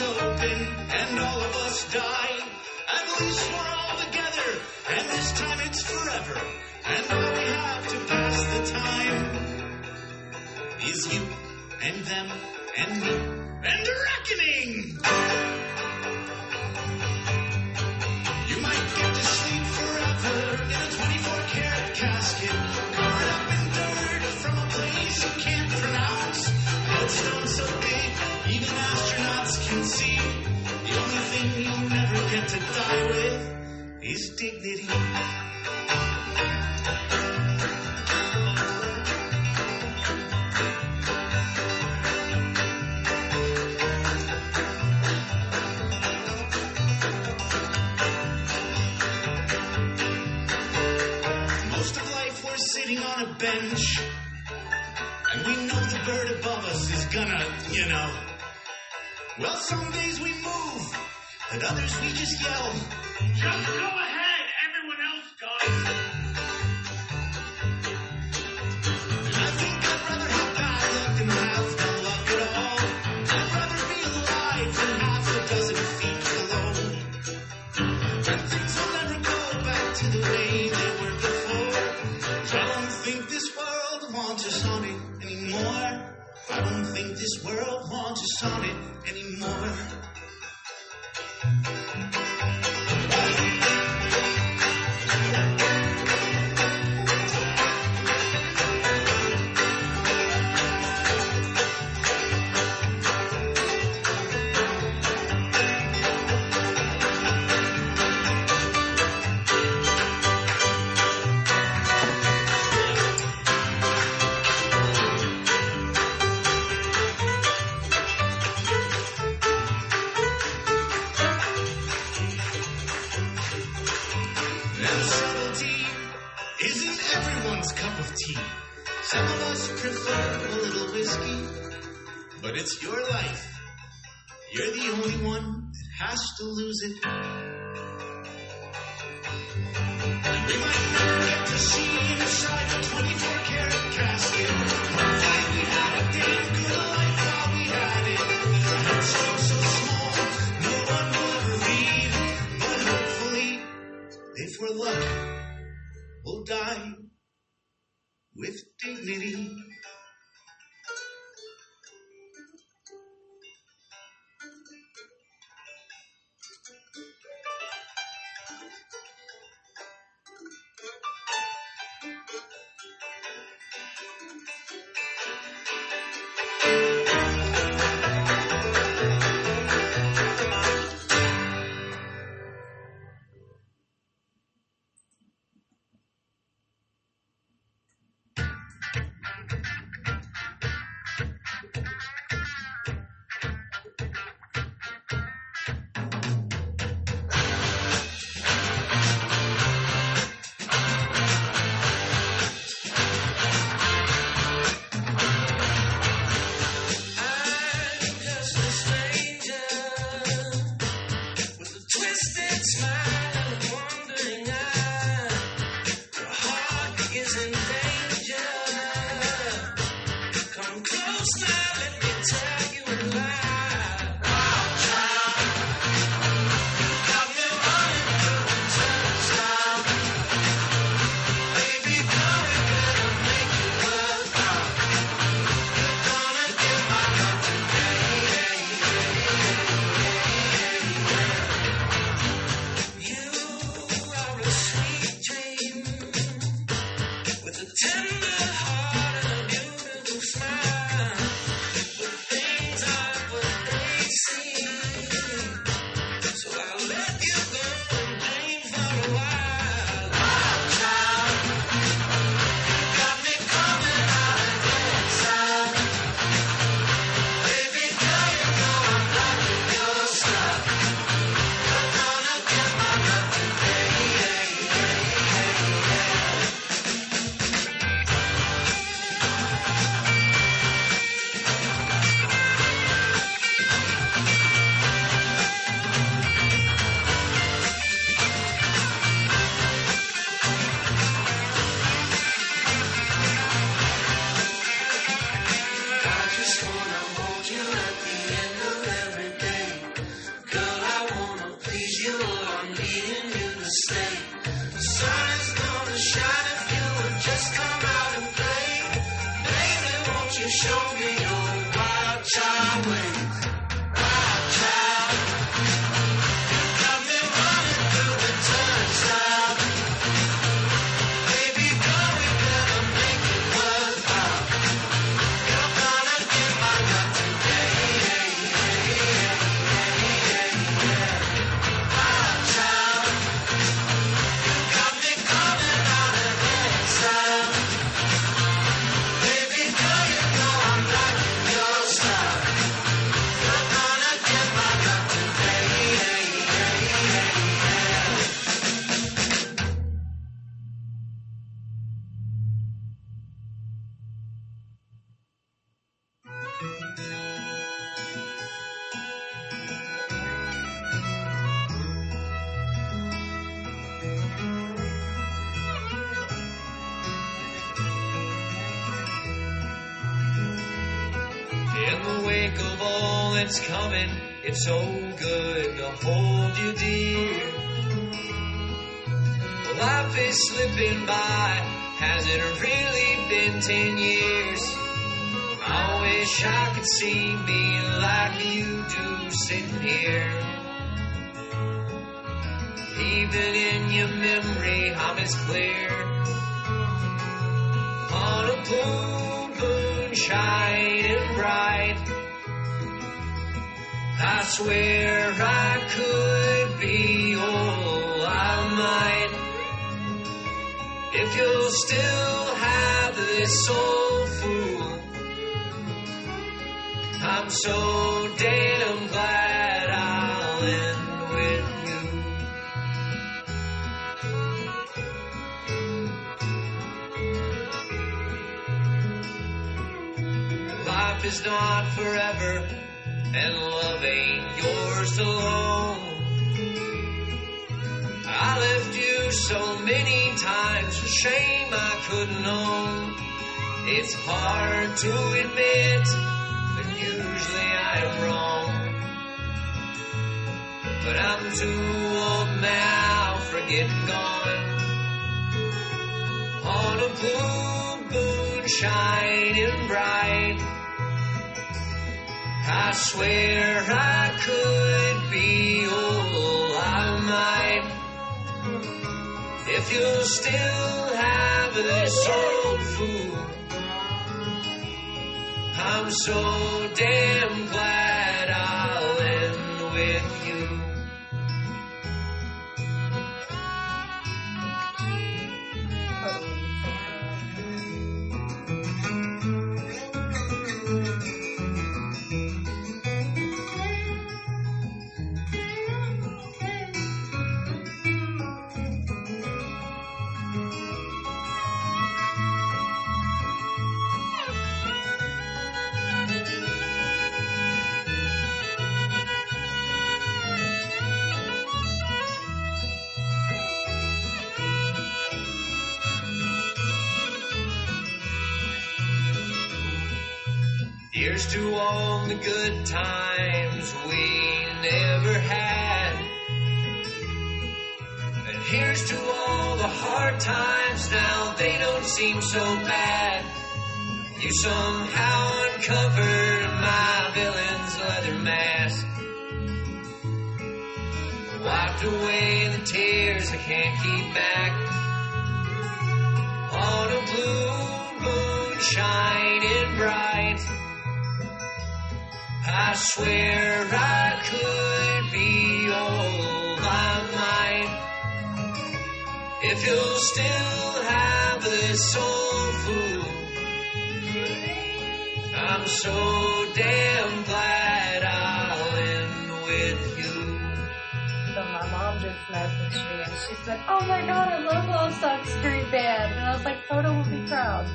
Open and all of us die. At least we're all together, and this time it's forever. And all we have to pass the time is you and them and me and reckoning. To die with is dignity. Most of life we're sitting on a bench. And we know the bird above us is gonna, you know. Well, some days we move, and others we just yell. Just go ahead, everyone else does. I think I'd rather have bad luck than have no luck at all. I'd rather be alive than half a dozen feet below. And things will never go back to the way they were before. I don't think this world wants us on it anymore. I don't think this world wants us on it anymore. Thank you. smile. So good to hold you dear. Life is slipping by, has it really been ten years? I wish I could see me like you do sitting here. Even in your memory, I'm as clear on a blue moon shining bright. I swear I could be all I might if you'll still have this soul fool. I'm so damn glad I'll end with you. Life is not forever, and love ain't yours alone. I left you so many times for shame I couldn't own. It's hard to admit, but usually I am wrong. But I'm too old now for getting gone. On a blue moon shining bright. I swear I could be all I might if you still have this old fool. I'm so damn glad I'll end with you. Here's to all the good times we never had. And here's to all the hard times now, they don't seem so bad. You somehow uncovered my villain's leather mask. Wiped away the tears I can't keep back. On a blue moon shining bright. I swear I could be all I might if you'll still have this soul food. I'm so damn glad I'll end with you. So my mom just messaged me and she said, "Oh my god, I love Lost Dog Street Band," and I was like, "Photo will be proud."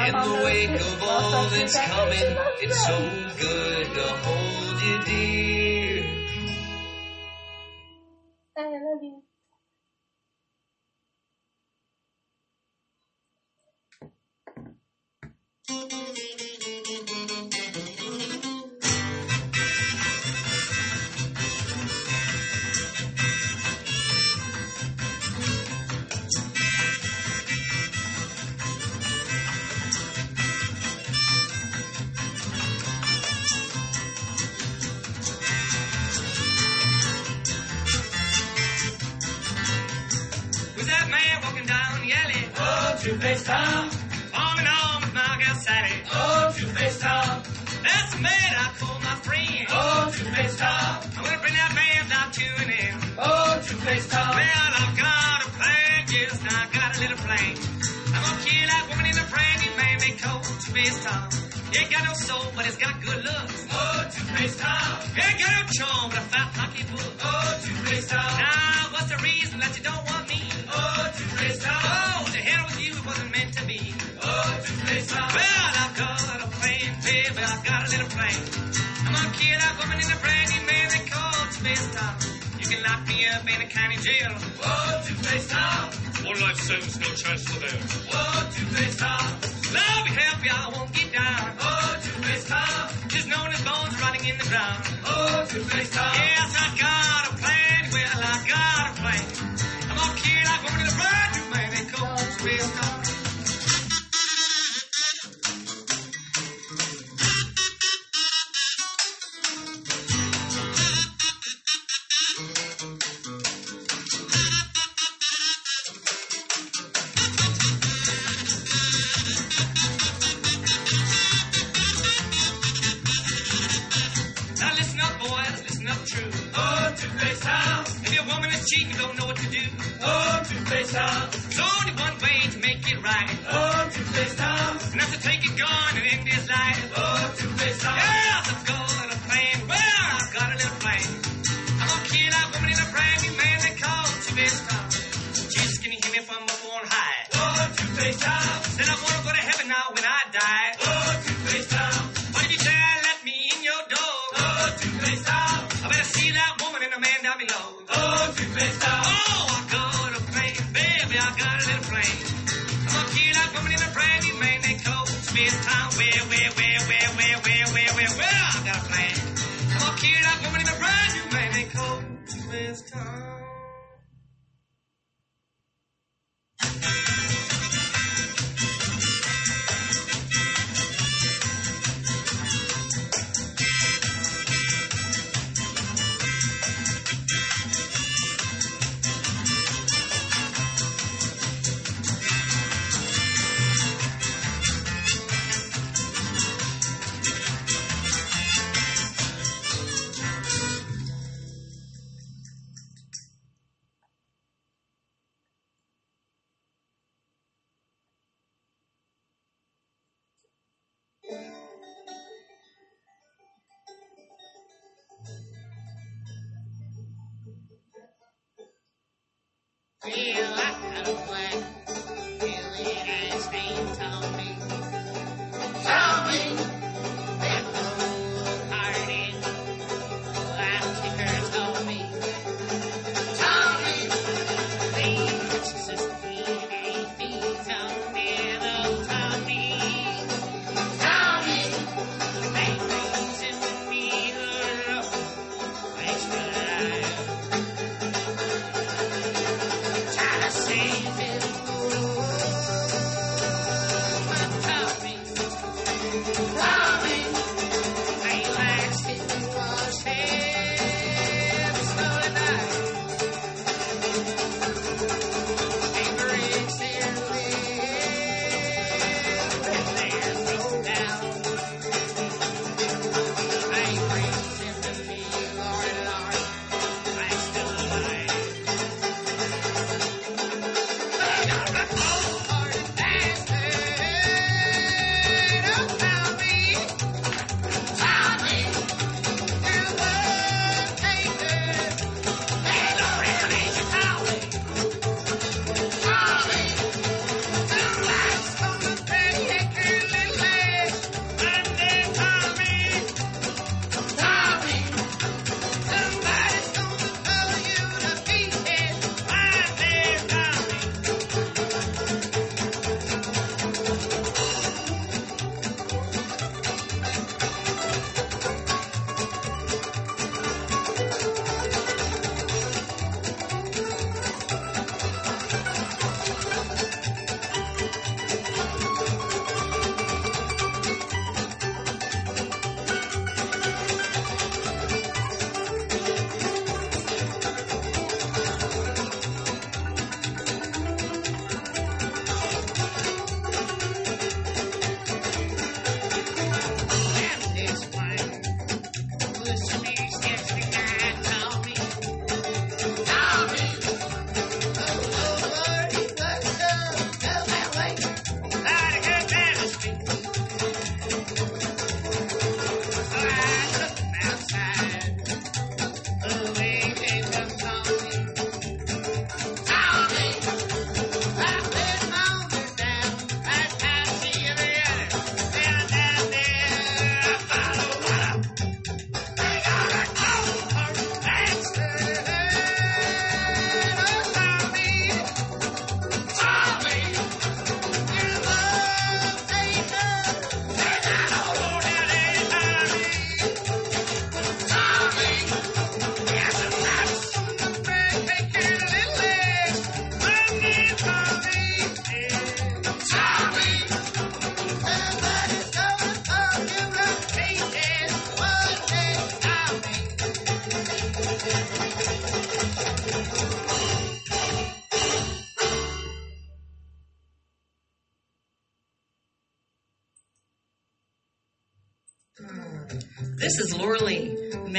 In the wake of all that's coming, it's so good to hold you dear. I love you. Tom. Arm in arm with my girl Sally. Oh, Two-Face Tom. That's the man I call my friend. Oh, Two-Face Tom. I'm gonna bring that band out to an end. Oh, Two-Face Tom. Well, I've got a plan, yes, I got a little plan. I'm gonna kill that woman in a brand new man they call Two-Face Tom. He ain't got no soul, but he's got good looks. Oh, Two-Face Tom. He ain't got no charm, but a fat pocketbook. Oh, Two-Face Tom. Now, what's the reason that you don't want me? Oh, Two-Face Tom. Oh, Well, I've got a plan, baby, I've got a little plan. I'm that woman in a brand new man they call Two-Face Tom. You can lock me up in a county jail. Tom. One life sentence, no chance for me happy, I won't get down. Oh, Two-Face Tom. Just known as bones in the ground. Oh, Two-Face Tom. Yes, I got a plan. Well, I got a plan. I'm gonna kill that woman in a brand new man Tom. Oh, Two-Face Tom. There's only one way to make it right. Oh, Two-Face Tom. And that's to take a gun and end his life. Oh, Two-Face Tom. Yes, I've got a plan. Well, I've got a little plan. I'm gonna kill that woman in a brand new man they call Two-Face Tom. Jesus, can you hear me from up on high? Oh, Two-Face Tom. Said I wanna go to heaven now when I die. Oh, Two-Face Tom. What if you dare let me in your door? Oh, Two-Face Tom. I better see that woman and the man down below. Oh, Two-Face Tom. Oh, got a little plan. I'm gonna kill that woman in a brand new man they call Two-Face Tom. Where, where, where, where, where, where, where, where, where? I got a plan. I'm gonna kill that woman in a brand new man they Two-Face Tom. Well,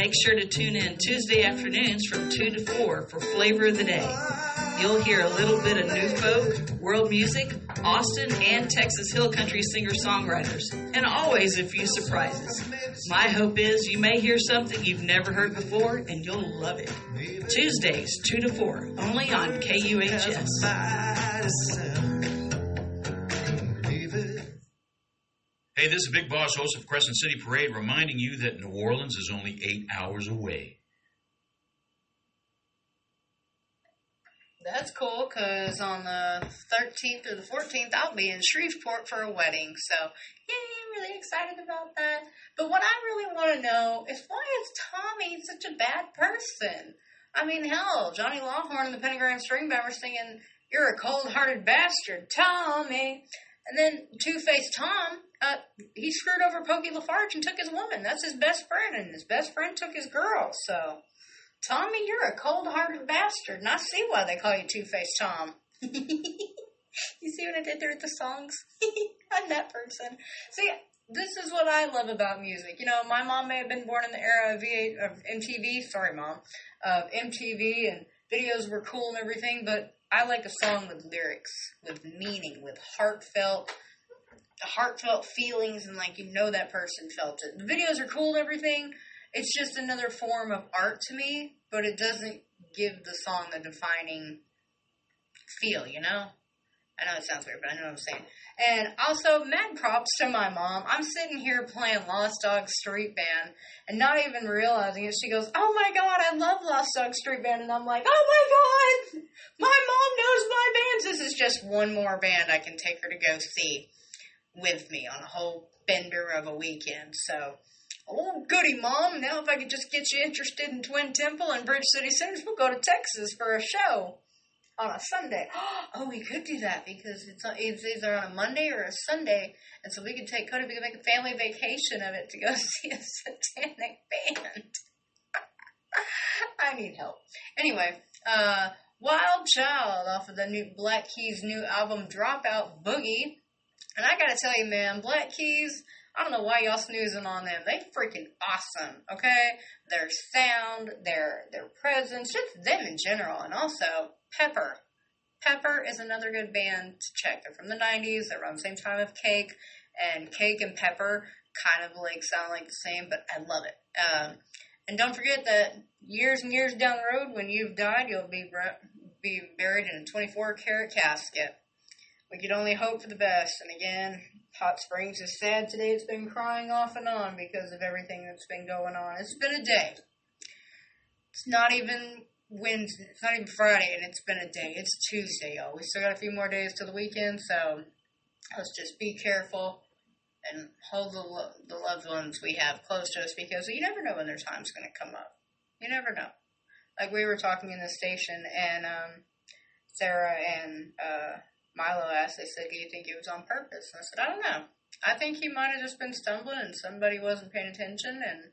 Make sure to tune in Tuesday afternoons from 2 to 4 for Flavor of the Day. You'll hear a little bit of new folk, world music, Austin and Texas Hill Country singer songwriters, and always a few surprises. My hope is you may hear something you've never heard before and you'll love it. Tuesdays, 2 to 4, only on KUHS. Of Crescent City Parade, reminding you that New Orleans is only eight hours away. That's cool because on the 13th or the 14th, I'll be in Shreveport for a wedding. So, yeah, I'm really excited about that. But what I really want to know is why is Tommy such a bad person? I mean, hell, Johnny Longhorn and the Pentagram String Band were singing, You're a cold hearted bastard, Tommy. And then Two Face Tom, uh, he screwed over Pokey LaFarge and took his woman. That's his best friend, and his best friend took his girl. So, Tommy, you're a cold hearted bastard, and I see why they call you Two Face Tom. you see what I did there with the songs? I'm that person. See, this is what I love about music. You know, my mom may have been born in the era of, V8, of MTV, sorry, mom, of MTV, and videos were cool and everything, but I like a song with lyrics, with meaning, with heartfelt, heartfelt feelings, and like you know that person felt it. The videos are cool and everything. It's just another form of art to me, but it doesn't give the song a defining feel, you know? I know it sounds weird, but I know what I'm saying. And also, mad props to my mom. I'm sitting here playing Lost Dog Street Band and not even realizing it. She goes, Oh my god, I love Lost Dog Street Band. And I'm like, Oh my god, my mom knows my bands. This is just one more band I can take her to go see with me on a whole bender of a weekend. So, oh, goody, mom. Now, if I could just get you interested in Twin Temple and Bridge City Sinners, we'll go to Texas for a show on a Sunday. Oh, we could do that because it's it's either on a Monday or a Sunday, and so we could take Cody. We could make a family vacation of it to go see a satanic band. I need help. Anyway, uh, Wild Child off of the new Black Keys new album Dropout Boogie, and I gotta tell you, man, Black Keys. I don't know why y'all snoozing on them. They freaking awesome, okay? Their sound, their their presence, just them in general, and also Pepper. Pepper is another good band to check. They're from the 90s. They're around the same time of Cake, and Cake and Pepper kind of like sound like the same, but I love it. Um, and don't forget that years and years down the road, when you've died, you'll be be buried in a 24 karat casket. We could only hope for the best. And again, Hot Springs is sad today. It's been crying off and on because of everything that's been going on. It's been a day. It's not even Wednesday. It's not even Friday, and it's been a day. It's Tuesday, y'all. We still got a few more days till the weekend, so let's just be careful and hold the, lo- the loved ones we have close to us because you never know when their time's going to come up. You never know. Like we were talking in the station, and um, Sarah and uh, Milo asked, they said, Do you think it was on purpose? And I said, I don't know. I think he might have just been stumbling and somebody wasn't paying attention and,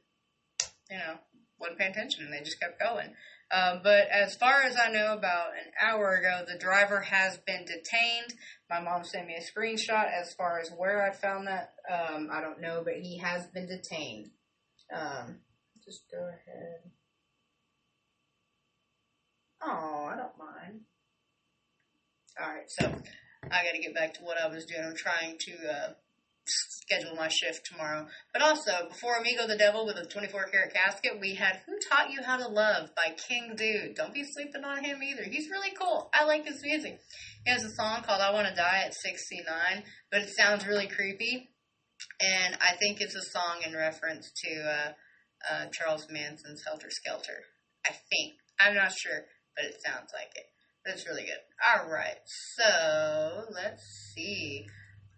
you know, wasn't paying attention and they just kept going. Uh, but as far as I know, about an hour ago, the driver has been detained. My mom sent me a screenshot. As far as where I found that, um, I don't know, but he has been detained. Um, just go ahead. Oh, I don't mind. Alright, so I gotta get back to what I was doing. I'm trying to uh, schedule my shift tomorrow. But also, before Amigo the Devil with a 24 karat casket, we had Who Taught You How to Love by King Dude. Don't be sleeping on him either. He's really cool. I like his music. He has a song called I Want to Die at 69, but it sounds really creepy. And I think it's a song in reference to uh, uh, Charles Manson's Helter Skelter. I think. I'm not sure, but it sounds like it. That's really good. All right, so let's see.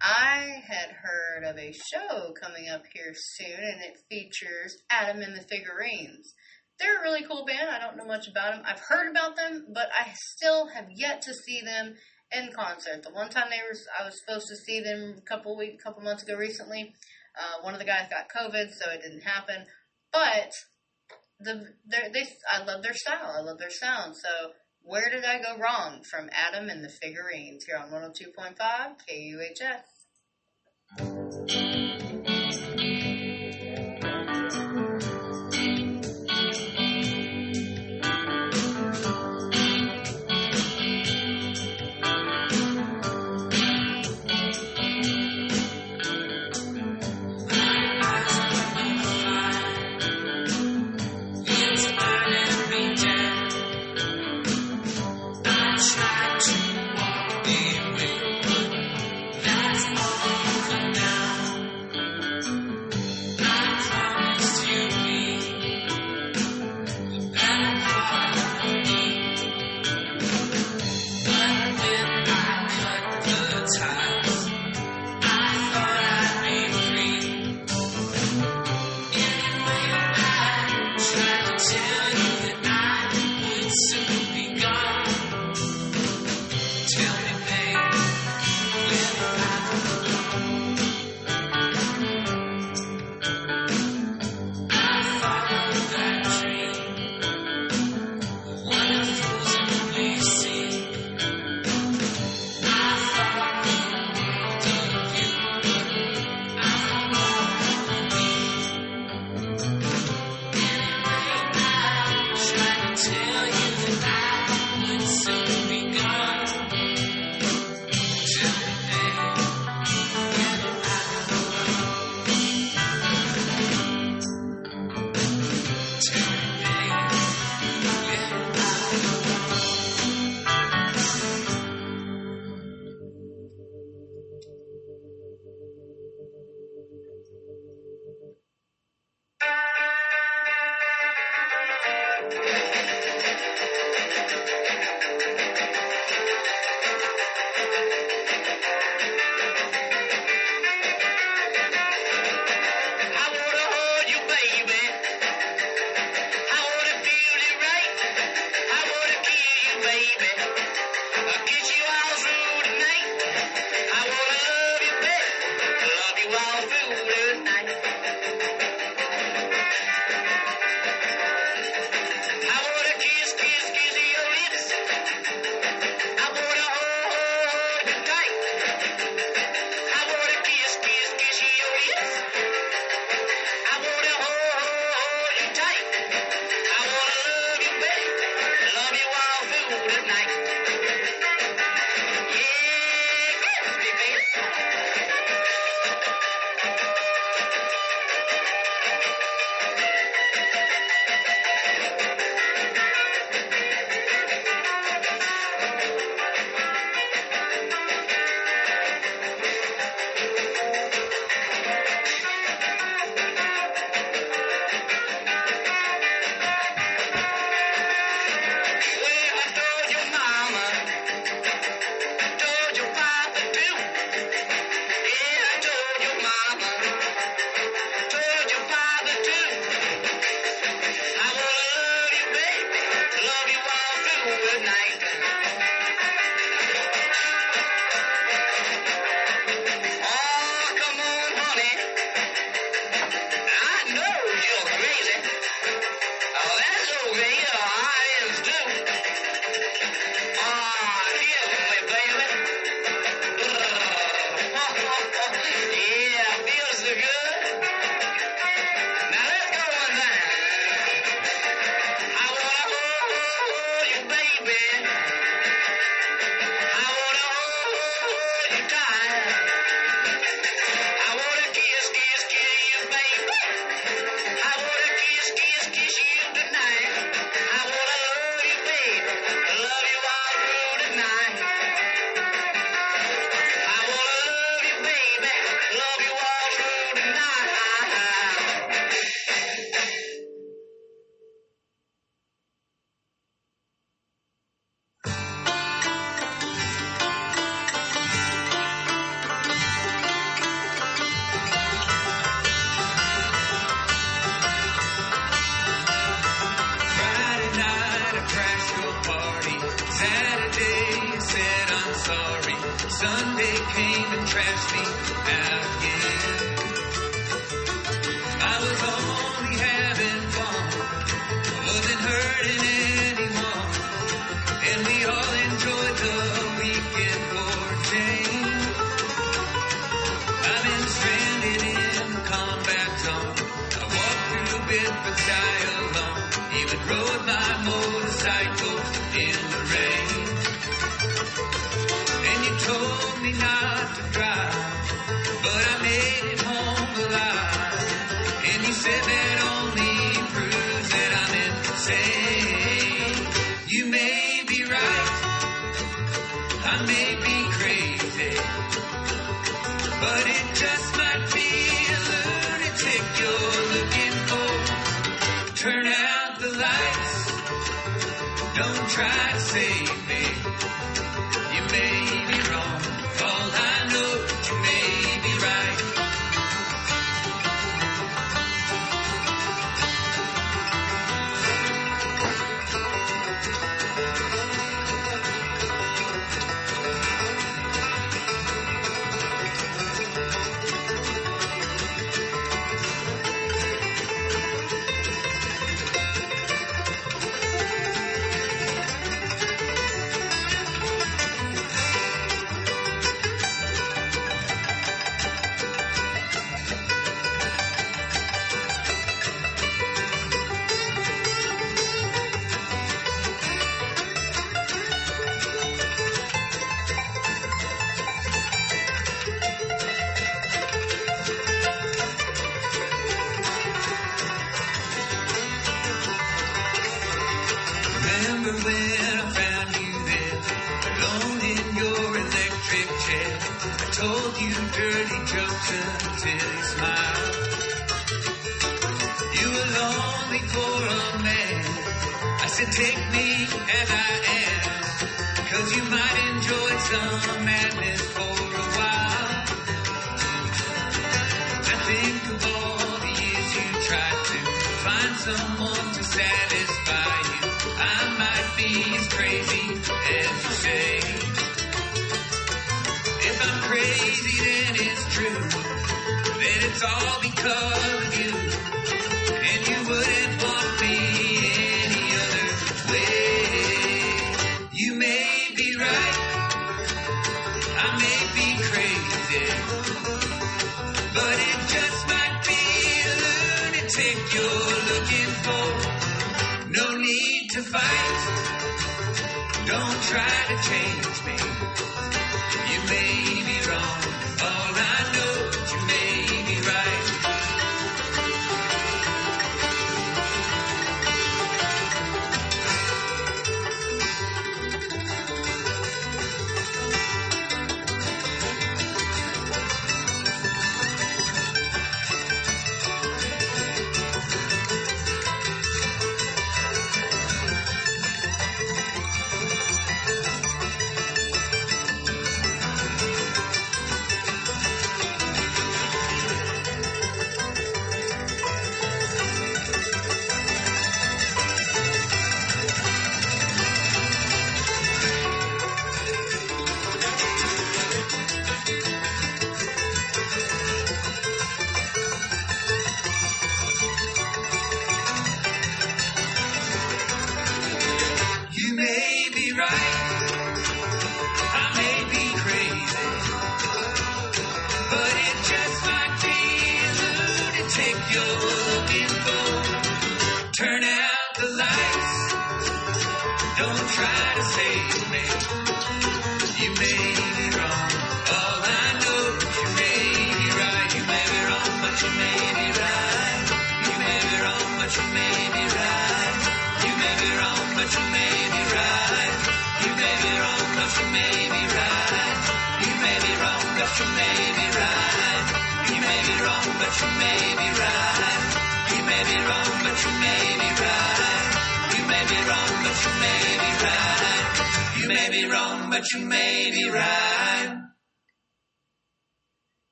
I had heard of a show coming up here soon, and it features Adam and the Figurines. They're a really cool band. I don't know much about them. I've heard about them, but I still have yet to see them in concert. The one time they were, I was supposed to see them a couple weeks, couple months ago recently. Uh, one of the guys got COVID, so it didn't happen. But the they, I love their style. I love their sound. So where did I go wrong? From Adam and the Figurines here on 102.5 KUHS.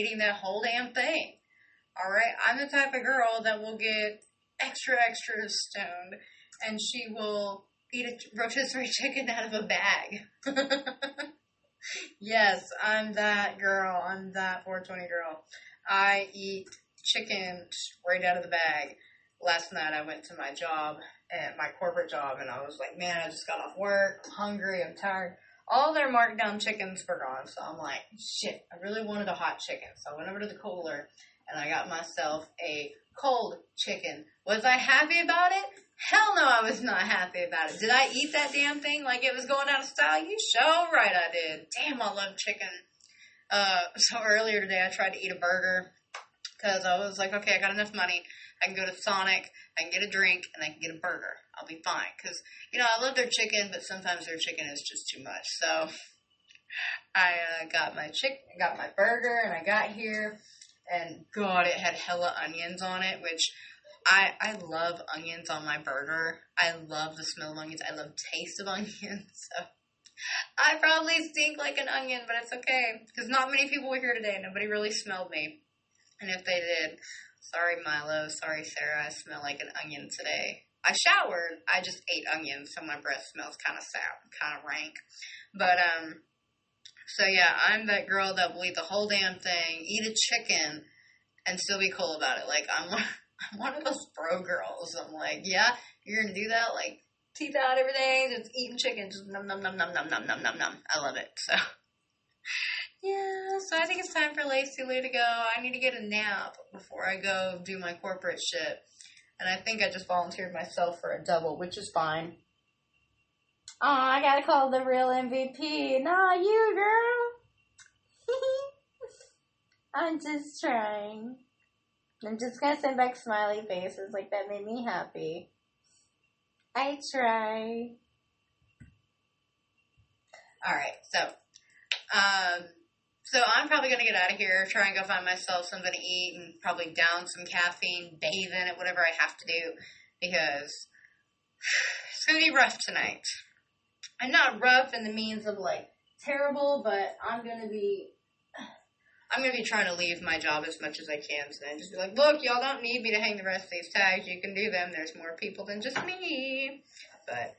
Eating that whole damn thing. Alright? I'm the type of girl that will get extra, extra stoned and she will eat a rotisserie chicken out of a bag. yes, I'm that girl. I'm that 420 girl. I eat chicken right out of the bag. Last night I went to my job, at my corporate job, and I was like, man, I just got off work. I'm hungry. I'm tired. All their marked down chickens were gone, so I'm like, shit, I really wanted a hot chicken. So I went over to the cooler and I got myself a cold chicken. Was I happy about it? Hell no, I was not happy about it. Did I eat that damn thing like it was going out of style? You show right I did. Damn, I love chicken. Uh, so earlier today I tried to eat a burger because I was like, okay, I got enough money. I can go to Sonic, I can get a drink, and I can get a burger. I'll be fine. Because, you know, I love their chicken, but sometimes their chicken is just too much. So I uh, got my chick, got my burger, and I got here, and God, it had hella onions on it, which I I love onions on my burger. I love the smell of onions. I love taste of onions. So I probably stink like an onion, but it's okay because not many people were here today. Nobody really smelled me, and if they did, sorry Milo, sorry Sarah, I smell like an onion today. I showered. I just ate onions, so my breath smells kind of sour, kind of rank. But um, so yeah, I'm that girl that will eat the whole damn thing, eat a chicken, and still be cool about it. Like I'm one, I'm one of those bro girls. I'm like, yeah, you're gonna do that, like teeth out every day, just eating chicken, just num num num num num num num num num. I love it. So yeah, so I think it's time for Lacey Lou to go. I need to get a nap before I go do my corporate shit. And I think I just volunteered myself for a double, which is fine. Oh, I gotta call the real MVP. Nah, you girl. I'm just trying. I'm just gonna send back smiley faces like that made me happy. I try. All right, so, um, so I'm probably gonna get out of here, try and go find myself something to eat, and probably down some caffeine, bathe in it, whatever I have to do, because it's gonna be rough tonight. And not rough in the means of like terrible, but I'm gonna be I'm gonna be trying to leave my job as much as I can So today. Just be like, look, y'all don't need me to hang the rest of these tags. You can do them. There's more people than just me. But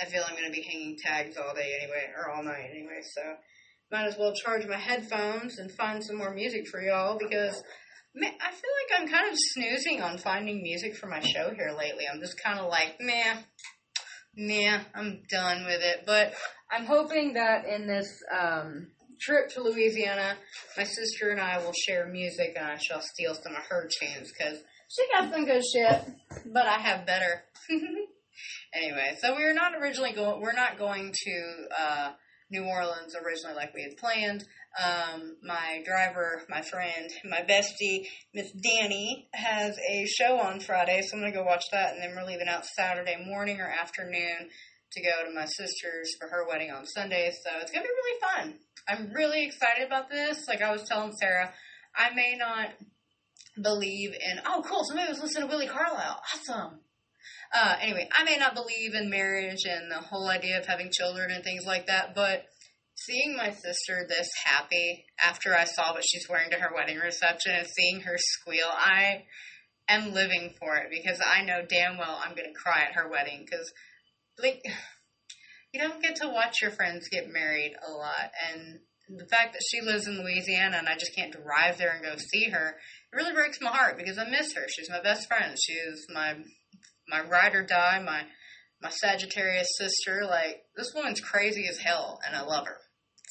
I feel I'm gonna be hanging tags all day anyway, or all night anyway. So might as well charge my headphones and find some more music for y'all because I feel like I'm kind of snoozing on finding music for my show here lately. I'm just kind of like, meh, meh, I'm done with it. But I'm hoping that in this um, trip to Louisiana, my sister and I will share music and I shall steal some of her tunes because she got some good shit, but I have better. anyway, so we're not originally going. We're not going to uh, New Orleans originally like we had planned. Um, my driver, my friend, my bestie, Miss Danny, has a show on Friday, so I'm gonna go watch that, and then we're leaving out Saturday morning or afternoon to go to my sister's for her wedding on Sunday. So it's gonna be really fun. I'm really excited about this. Like I was telling Sarah, I may not believe in. Oh, cool! Somebody was listening to Willi Carlisle. Awesome. Uh, anyway, I may not believe in marriage and the whole idea of having children and things like that, but seeing my sister this happy after I saw what she's wearing to her wedding reception and seeing her squeal, I am living for it because I know damn well I'm going to cry at her wedding because, like, you don't get to watch your friends get married a lot. And the fact that she lives in Louisiana and I just can't drive there and go see her, it really breaks my heart because I miss her. She's my best friend. She's my my ride or die, my my Sagittarius sister. Like this woman's crazy as hell, and I love her.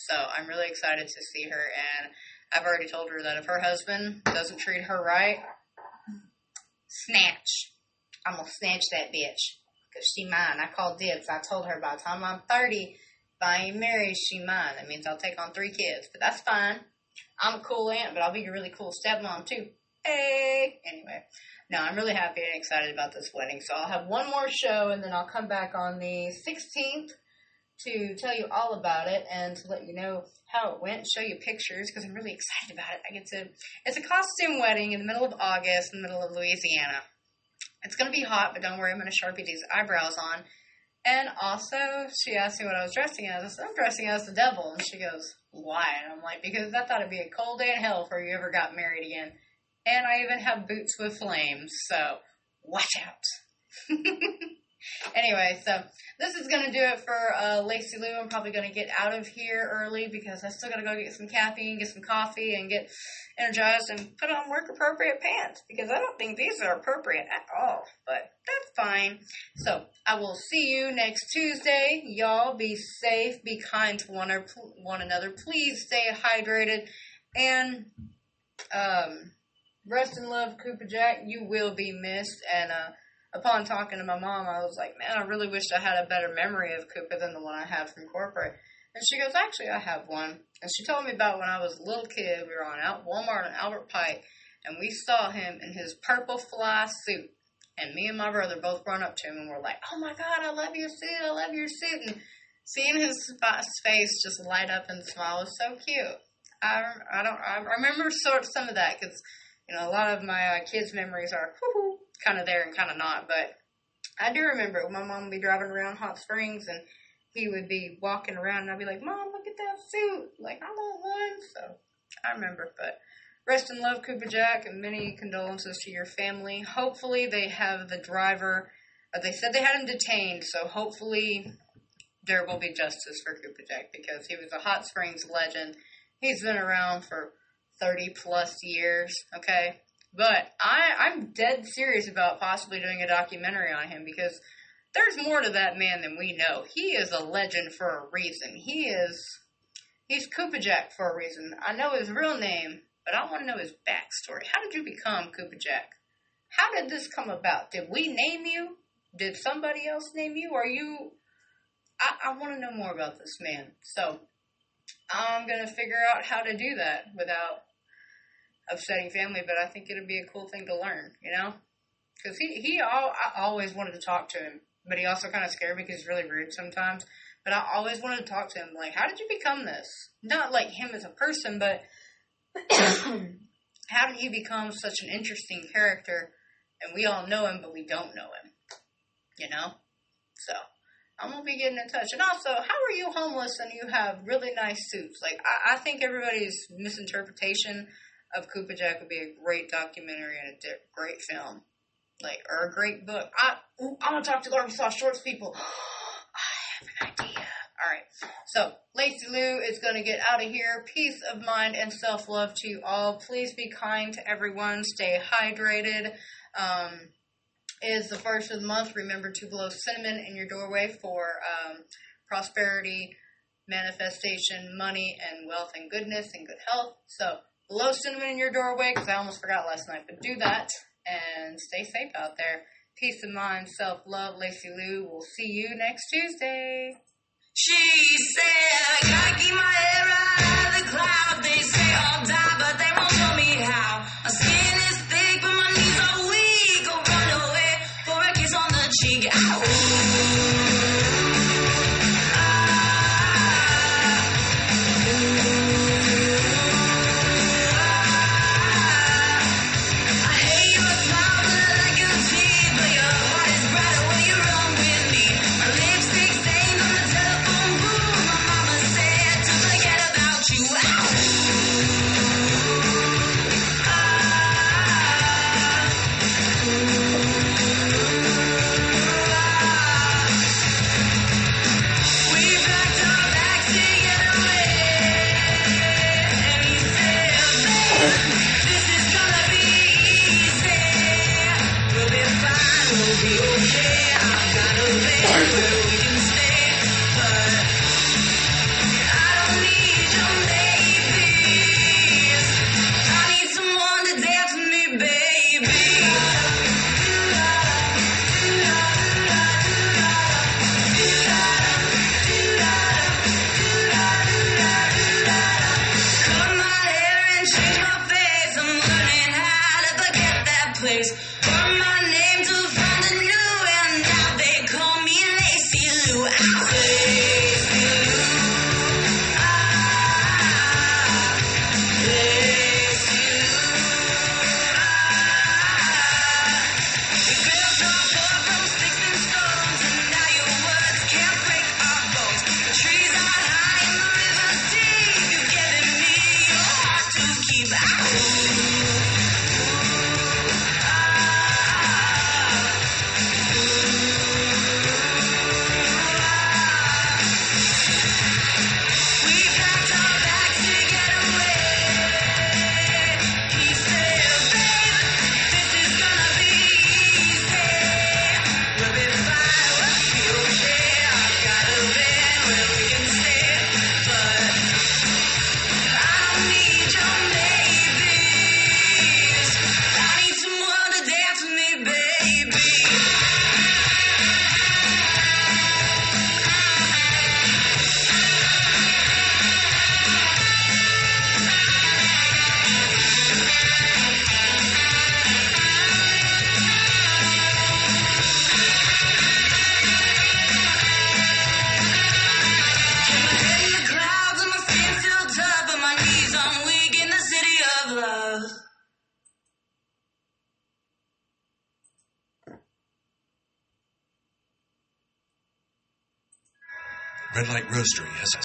So I'm really excited to see her, and I've already told her that if her husband doesn't treat her right, snatch. I'm gonna snatch that bitch because she mine. I called dibs. I told her by the time I'm 30, if I ain't married, she mine. That means I'll take on three kids, but that's fine. I'm a cool aunt, but I'll be a really cool stepmom too. Hey, anyway, no, I'm really happy and excited about this wedding. So I'll have one more show, and then I'll come back on the 16th to tell you all about it and to let you know how it went, show you pictures because I'm really excited about it. I get to. It's a costume wedding in the middle of August, in the middle of Louisiana. It's gonna be hot, but don't worry, I'm gonna sharpie these eyebrows on. And also, she asked me what I was dressing as. I said, I'm dressing as the devil. And she goes, Why? And I'm like, Because I thought it'd be a cold day in hell before you ever got married again. And I even have boots with flames, so watch out. anyway, so this is going to do it for uh, Lacey Lou. I'm probably going to get out of here early because I still got to go get some caffeine, get some coffee, and get energized and put on work appropriate pants because I don't think these are appropriate at all. But that's fine. So I will see you next Tuesday. Y'all be safe, be kind to one, or one another. Please stay hydrated and um, rest in love, Cooper Jack. You will be missed. And uh, upon talking to my mom, I was like, man, I really wish I had a better memory of Cooper than the one I had from corporate. And she goes, actually, I have one. And she told me about when I was a little kid. We were on out Walmart on Albert Pike, and we saw him in his purple fly suit. And me and my brother both run up to him and we're like, "Oh my God, I love your suit! I love your suit!" And seeing his face just light up and smile was so cute. I, I don't I remember sort of some of that because you know a lot of my uh, kids' memories are kind of there and kind of not, but I do remember my mom would be driving around Hot Springs and he would be walking around and I'd be like, Mom, look at that suit. Like, I want one. So I remember. But rest in love, Cooper Jack, and many condolences to your family. Hopefully, they have the driver. Uh, they said they had him detained, so hopefully there will be justice for Cooper Jack because he was a Hot Springs legend. He's been around for 30 plus years, okay? But I, I'm dead serious about possibly doing a documentary on him because there's more to that man than we know. He is a legend for a reason. He is he's Cooper Jack for a reason. I know his real name, but I want to know his backstory. How did you become Cooper Jack? How did this come about? Did we name you? Did somebody else name you? Are you I, I want to know more about this man. So I'm gonna figure out how to do that without upsetting family, but I think it'd be a cool thing to learn, you know? Because he, he all, I always wanted to talk to him, but he also kind of scared me because he's really rude sometimes. But I always wanted to talk to him, like, how did you become this? Not like him as a person, but how did you become such an interesting character? And we all know him, but we don't know him, you know? So I'm gonna be getting in touch. And also, how are you homeless and you have really nice suits? Like, I, I think everybody's misinterpretation of Cooper Jack would be a great documentary and a di- great film, like or a great book. I ooh, I'm gonna talk to the Arkansas Shorts people. I have an idea. All right, so Lacey Lou is gonna get out of here. Peace of mind and self love to you all. Please be kind to everyone. Stay hydrated. Um, is the first of the month. Remember to blow cinnamon in your doorway for um, prosperity, manifestation, money, and wealth and goodness and good health. So blow cinnamon in your doorway because I almost forgot last night, but do that and stay safe out there. Peace of mind, self love. Lacey Lou. We'll see you next Tuesday. She said, I gotta keep my head right out of the cloud. They say I'll die, but they won't show me how.